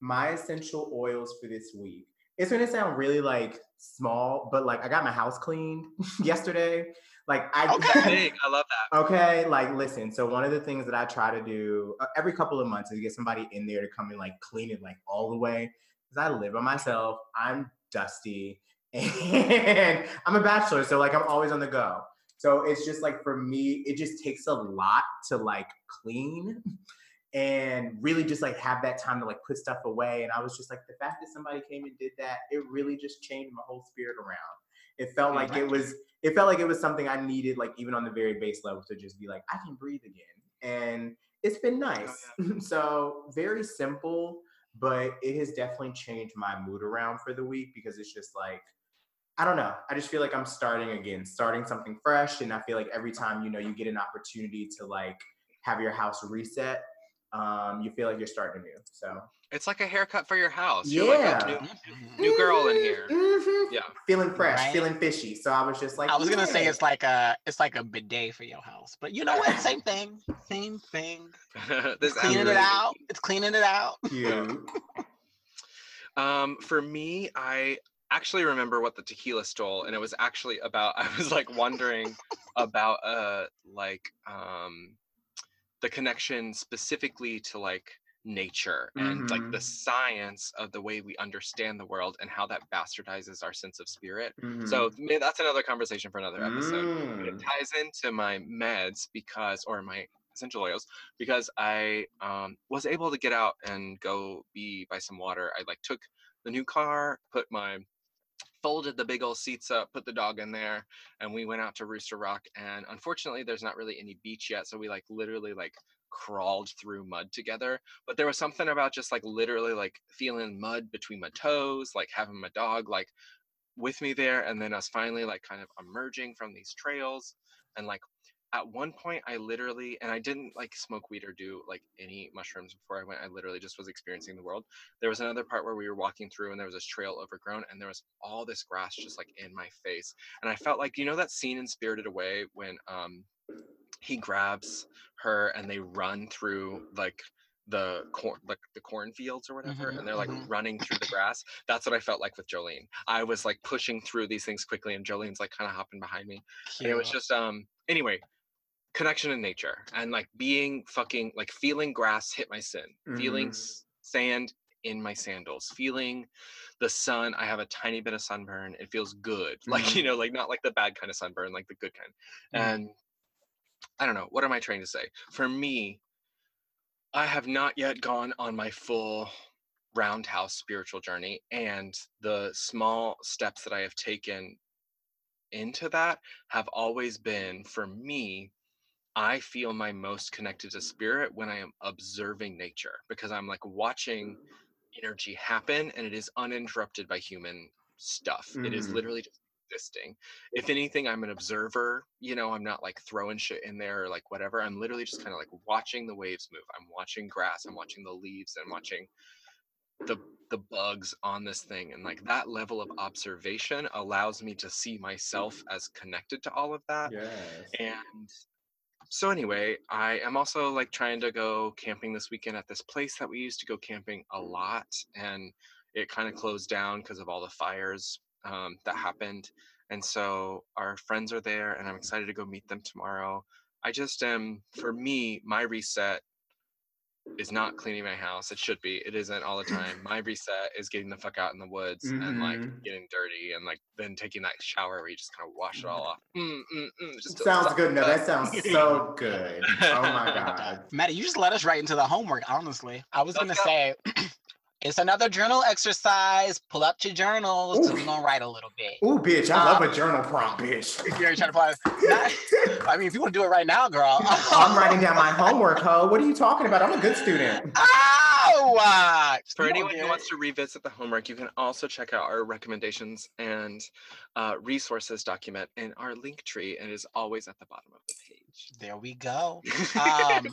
my essential oils for this week. it's gonna sound really like small, but like I got my house cleaned yesterday. Like I Okay. Big, I love that. Okay, like listen. So one of the things that I try to do uh, every couple of months is get somebody in there to come and like clean it like all the way. Because I live by myself. I'm dusty, and I'm a bachelor, so like I'm always on the go. So it's just like for me, it just takes a lot to like clean and really just like have that time to like put stuff away. And I was just like, the fact that somebody came and did that, it really just changed my whole spirit around. It felt like it was it felt like it was something I needed, like even on the very base level, to just be like, I can breathe again. And it's been oh, nice. so very simple, but it has definitely changed my mood around for the week because it's just like, I don't know. I just feel like I'm starting again, starting something fresh. And I feel like every time, you know, you get an opportunity to like have your house reset, um, you feel like you're starting new. So It's like a haircut for your house. You're like, Yeah. oh, new, new girl in here. Mhm. Yeah. Feeling fresh, Right. feeling fishy. So I was just like, I was gonna say it's like a it's like a bidet for your house, but you know what? Same thing, same thing. This Cleaning it out. It's cleaning it out. Yeah. Um, for me, I actually remember what the tequila stole, and it was actually about. I was like wondering about uh like um the connection specifically to like nature and like the Mhm. science of the way we understand the world and how that bastardizes our sense of spirit. Mhm. So that's another conversation for another episode. But it Mm. ties into my meds because or my essential oils because i um, was able to get out and go be by some water i like took the new car put my folded the big old seats up put the dog in there and we went out to rooster rock and unfortunately there's not really any beach yet so we like literally like crawled through mud together but there was something about just like literally like feeling mud between my toes like having my dog like with me there and then us finally like kind of emerging from these trails and like at one point i literally and i didn't like smoke weed or do like any mushrooms before i went i literally just was experiencing the world. There was another part where we were walking through and there was this trail overgrown and there was all this grass just like in my face. And i felt like you know that scene in spirited away when um he grabs her and they run through like the corn like the cornfields or whatever Mhm, and they're like mhm. running through the grass? That's what i felt like with jolene. I was like pushing through these things quickly and jolene's like kind of hopping behind me. And it was just um anyway connection in nature and like being fucking like feeling grass hit my sin feeling Mhm. s- sand in my sandals feeling the sun i have a tiny bit of sunburn it feels good like you know like not like the bad kind of sunburn like the good kind Mhm. and i don't know what am i trying to say for me i have not yet gone on my full roundhouse spiritual journey and the small steps that i have taken into that have always been for me i feel my most connected to spirit when i am observing nature because i'm like watching energy happen and it is uninterrupted by human stuff. It is Mhm. literally just existing. If anything i'm an observer you know i'm not like throwing shit in there or like whatever. I'm literally just kind of like watching the waves move. I'm watching grass. I'm watching the leaves. I'm watching the the bugs on this thing. And like that level of observation allows me to see myself as connected to all of that. Yes. and so anyway i am also like trying to go camping this weekend at this place that we used to go camping a lot and it kind of closed down because of all the fires um, that happened and so our friends are there and i'm excited to go meet them tomorrow. I just am for me my reset is not cleaning my house it should be it isn't all the time my reset is getting the fuck out in the woods and like Mhm. getting dirty and like then taking that shower where you just kind of wash it all off mm, mm, mm, just Sounds good. No, that sounds so good. Oh my god. Maddie, you just let us right into the homework, honestly. I was Let's gonna go. say it's another journal exercise. Pull up your journals Ooh. we're gonna write a little bit. Ooh, bitch, I love Um, a journal prompt, bitch. If you're trying to not- I mean, if you want to do it right now, girl. I'm writing down my homework, ho. What are you talking about? I'm a good student. Oh, uh, For anyone who wants to revisit the homework, you can also check out our recommendations and uh, resources document in our link tree, and it is always at the bottom of the page. There we go. um,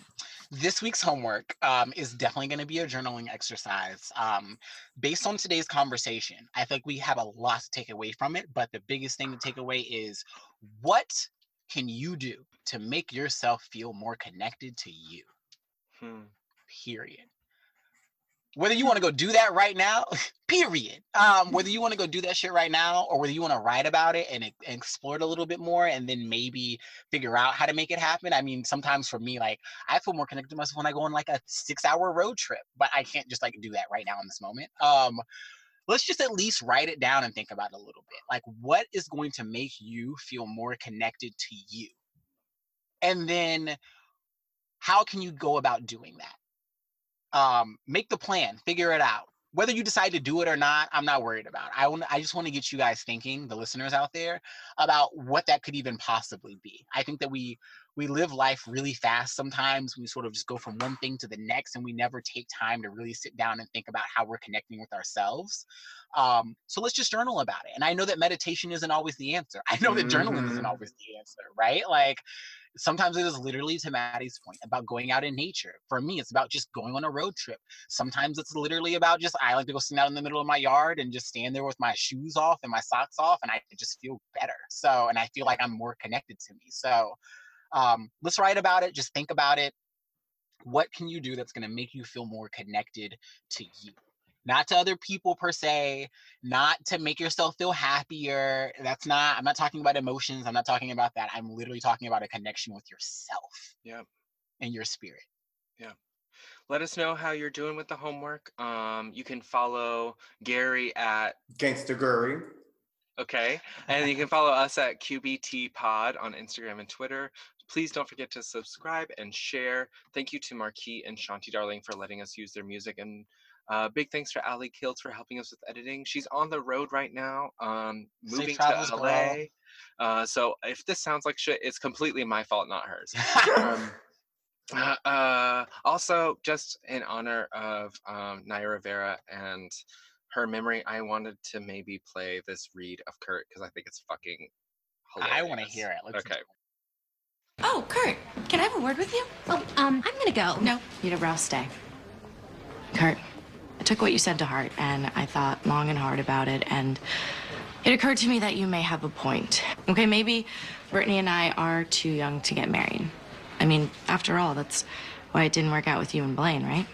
this week's homework um, is definitely going to be a journaling exercise. Um, based on today's conversation, I think we have a lot to take away from it. But the biggest thing to take away is what can you do to make yourself feel more connected to you? Hmm. Period. Whether you want to go do that right now, period. Um, whether you want to go do that shit right now or whether you want to write about it and, and explore it a little bit more and then maybe figure out how to make it happen. I mean, sometimes for me, like I feel more connected to myself when I go on like a six hour road trip, but I can't just like do that right now in this moment. Um, let's just at least write it down and think about it a little bit. Like, what is going to make you feel more connected to you? And then how can you go about doing that? Um, make the plan, figure it out whether you decide to do it or not, I'm not worried about. I want I just want to get you guys thinking, the listeners out there, about what that could even possibly be. I think that we we live life really fast sometimes. We sort of just go from one thing to the next and we never take time to really sit down and think about how we're connecting with ourselves. Um, so let's just journal about it. And I know that meditation isn't always the answer. I know that journaling isn't Mhm. always the answer, right? Like sometimes it is literally to Maddie's point about going out in nature. For me, it's about just going on a road trip. Sometimes it's literally about just I like to go sit out in the middle of my yard and just stand there with my shoes off and my socks off, and I just feel better. So, and I feel like I'm more connected to me. So, um, let's write about it. Just think about it. What can you do that's going to make you feel more connected to you? Not to other people per se, not to make yourself feel happier. That's not, I'm not talking about emotions. I'm not talking about that. I'm literally talking about a connection with yourself Yeah. and your spirit. Yeah let us know how you're doing with the homework. Um, you can follow Gary at Gangsta Guri. okay, and you can follow us at QBT Pod on Instagram and Twitter. Please don't forget to subscribe and share. Thank you to Marquis and Shanti Darling for letting us use their music, and uh, big thanks for Ali Kiltz for helping us with editing. She's on the road right now, um, moving travels, to. LA. Uh, so if this sounds like shit, it's completely my fault, not hers. Um, uh, uh, also, just in honor of um, Naya Rivera and her memory, I wanted to maybe play this read of Kurt because I think it's fucking hilarious. I want to hear it. Let's Okay. Oh, Kurt, can I have a word with you? Oh, um, I'm gonna go. No, you'd have Rouse stay. Kurt, I took what you said to heart and I thought long and hard about it, and it occurred to me that you may have a point. Okay, maybe Brittany and I are too young to get married. I mean, after all, that's why it didn't work out with you and Blaine, right?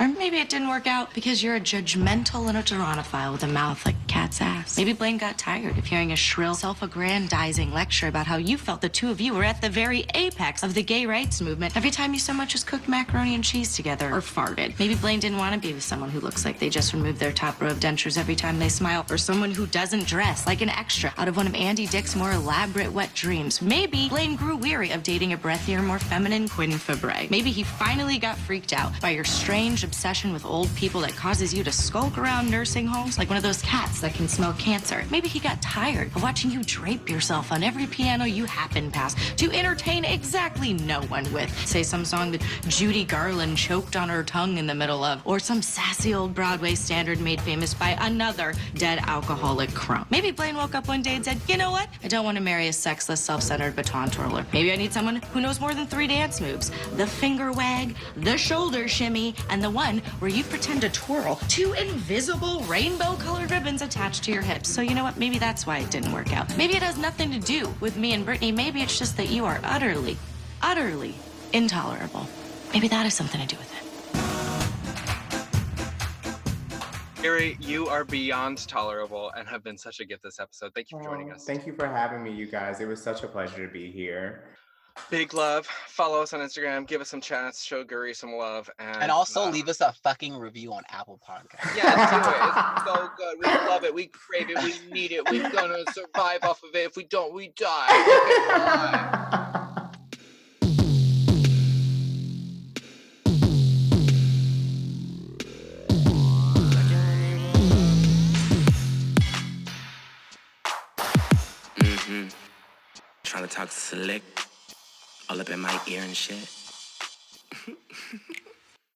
Or maybe it didn't work out because you're a judgmental Torontophile with a mouth like a cat's ass. Maybe Blaine got tired of hearing a shrill, self aggrandizing lecture about how you felt the two of you were at the very apex of the gay rights movement every time you so much as cooked macaroni and cheese together or farted. Maybe Blaine didn't want to be with someone who looks like they just removed their top row of dentures every time they smile, or someone who doesn't dress like an extra out of one of Andy Dick's more elaborate wet dreams. Maybe Blaine grew weary of dating a breathier, more feminine Quinn Fabray. Maybe he finally got freaked out by your strange obsession with old people that causes you to skulk around nursing homes like one of those cats that can smell cancer. Maybe he got tired of watching you drape yourself on every piano you happen past to entertain exactly no one with. Say some song that Judy Garland choked on her tongue in the middle of, or some sassy old Broadway standard made famous by another dead alcoholic crump. Maybe Blaine woke up one day and said, you know what? I don't want to marry a sexless, self-centered baton twirler. Maybe I need someone who knows more than three dance moves. The finger wag, the shoulder shimmy, and the one where you pretend to twirl two invisible rainbow-colored ribbons attached to your hips. So you know what? Maybe that's why it didn't work out. Maybe it has nothing to do with me and Brittany. Maybe it's just that you are utterly, utterly intolerable. Maybe that has something to do with it. Gary, you are beyond tolerable and have been such a gift this episode. Thank you for joining Oh, us. Thank you for having me, you guys. It was such a pleasure to be here. Big love. Follow us on Instagram. Give us some chats. Show Guri some love. And, And also uh, leave us a fucking review on Apple Podcasts. Yeah, do it. It's so good. We love it. We crave it. We need it. We're gonna survive off of it. If we don't, we die. Okay. Mm-hmm. Trying to talk slick. All up in my ear and shit.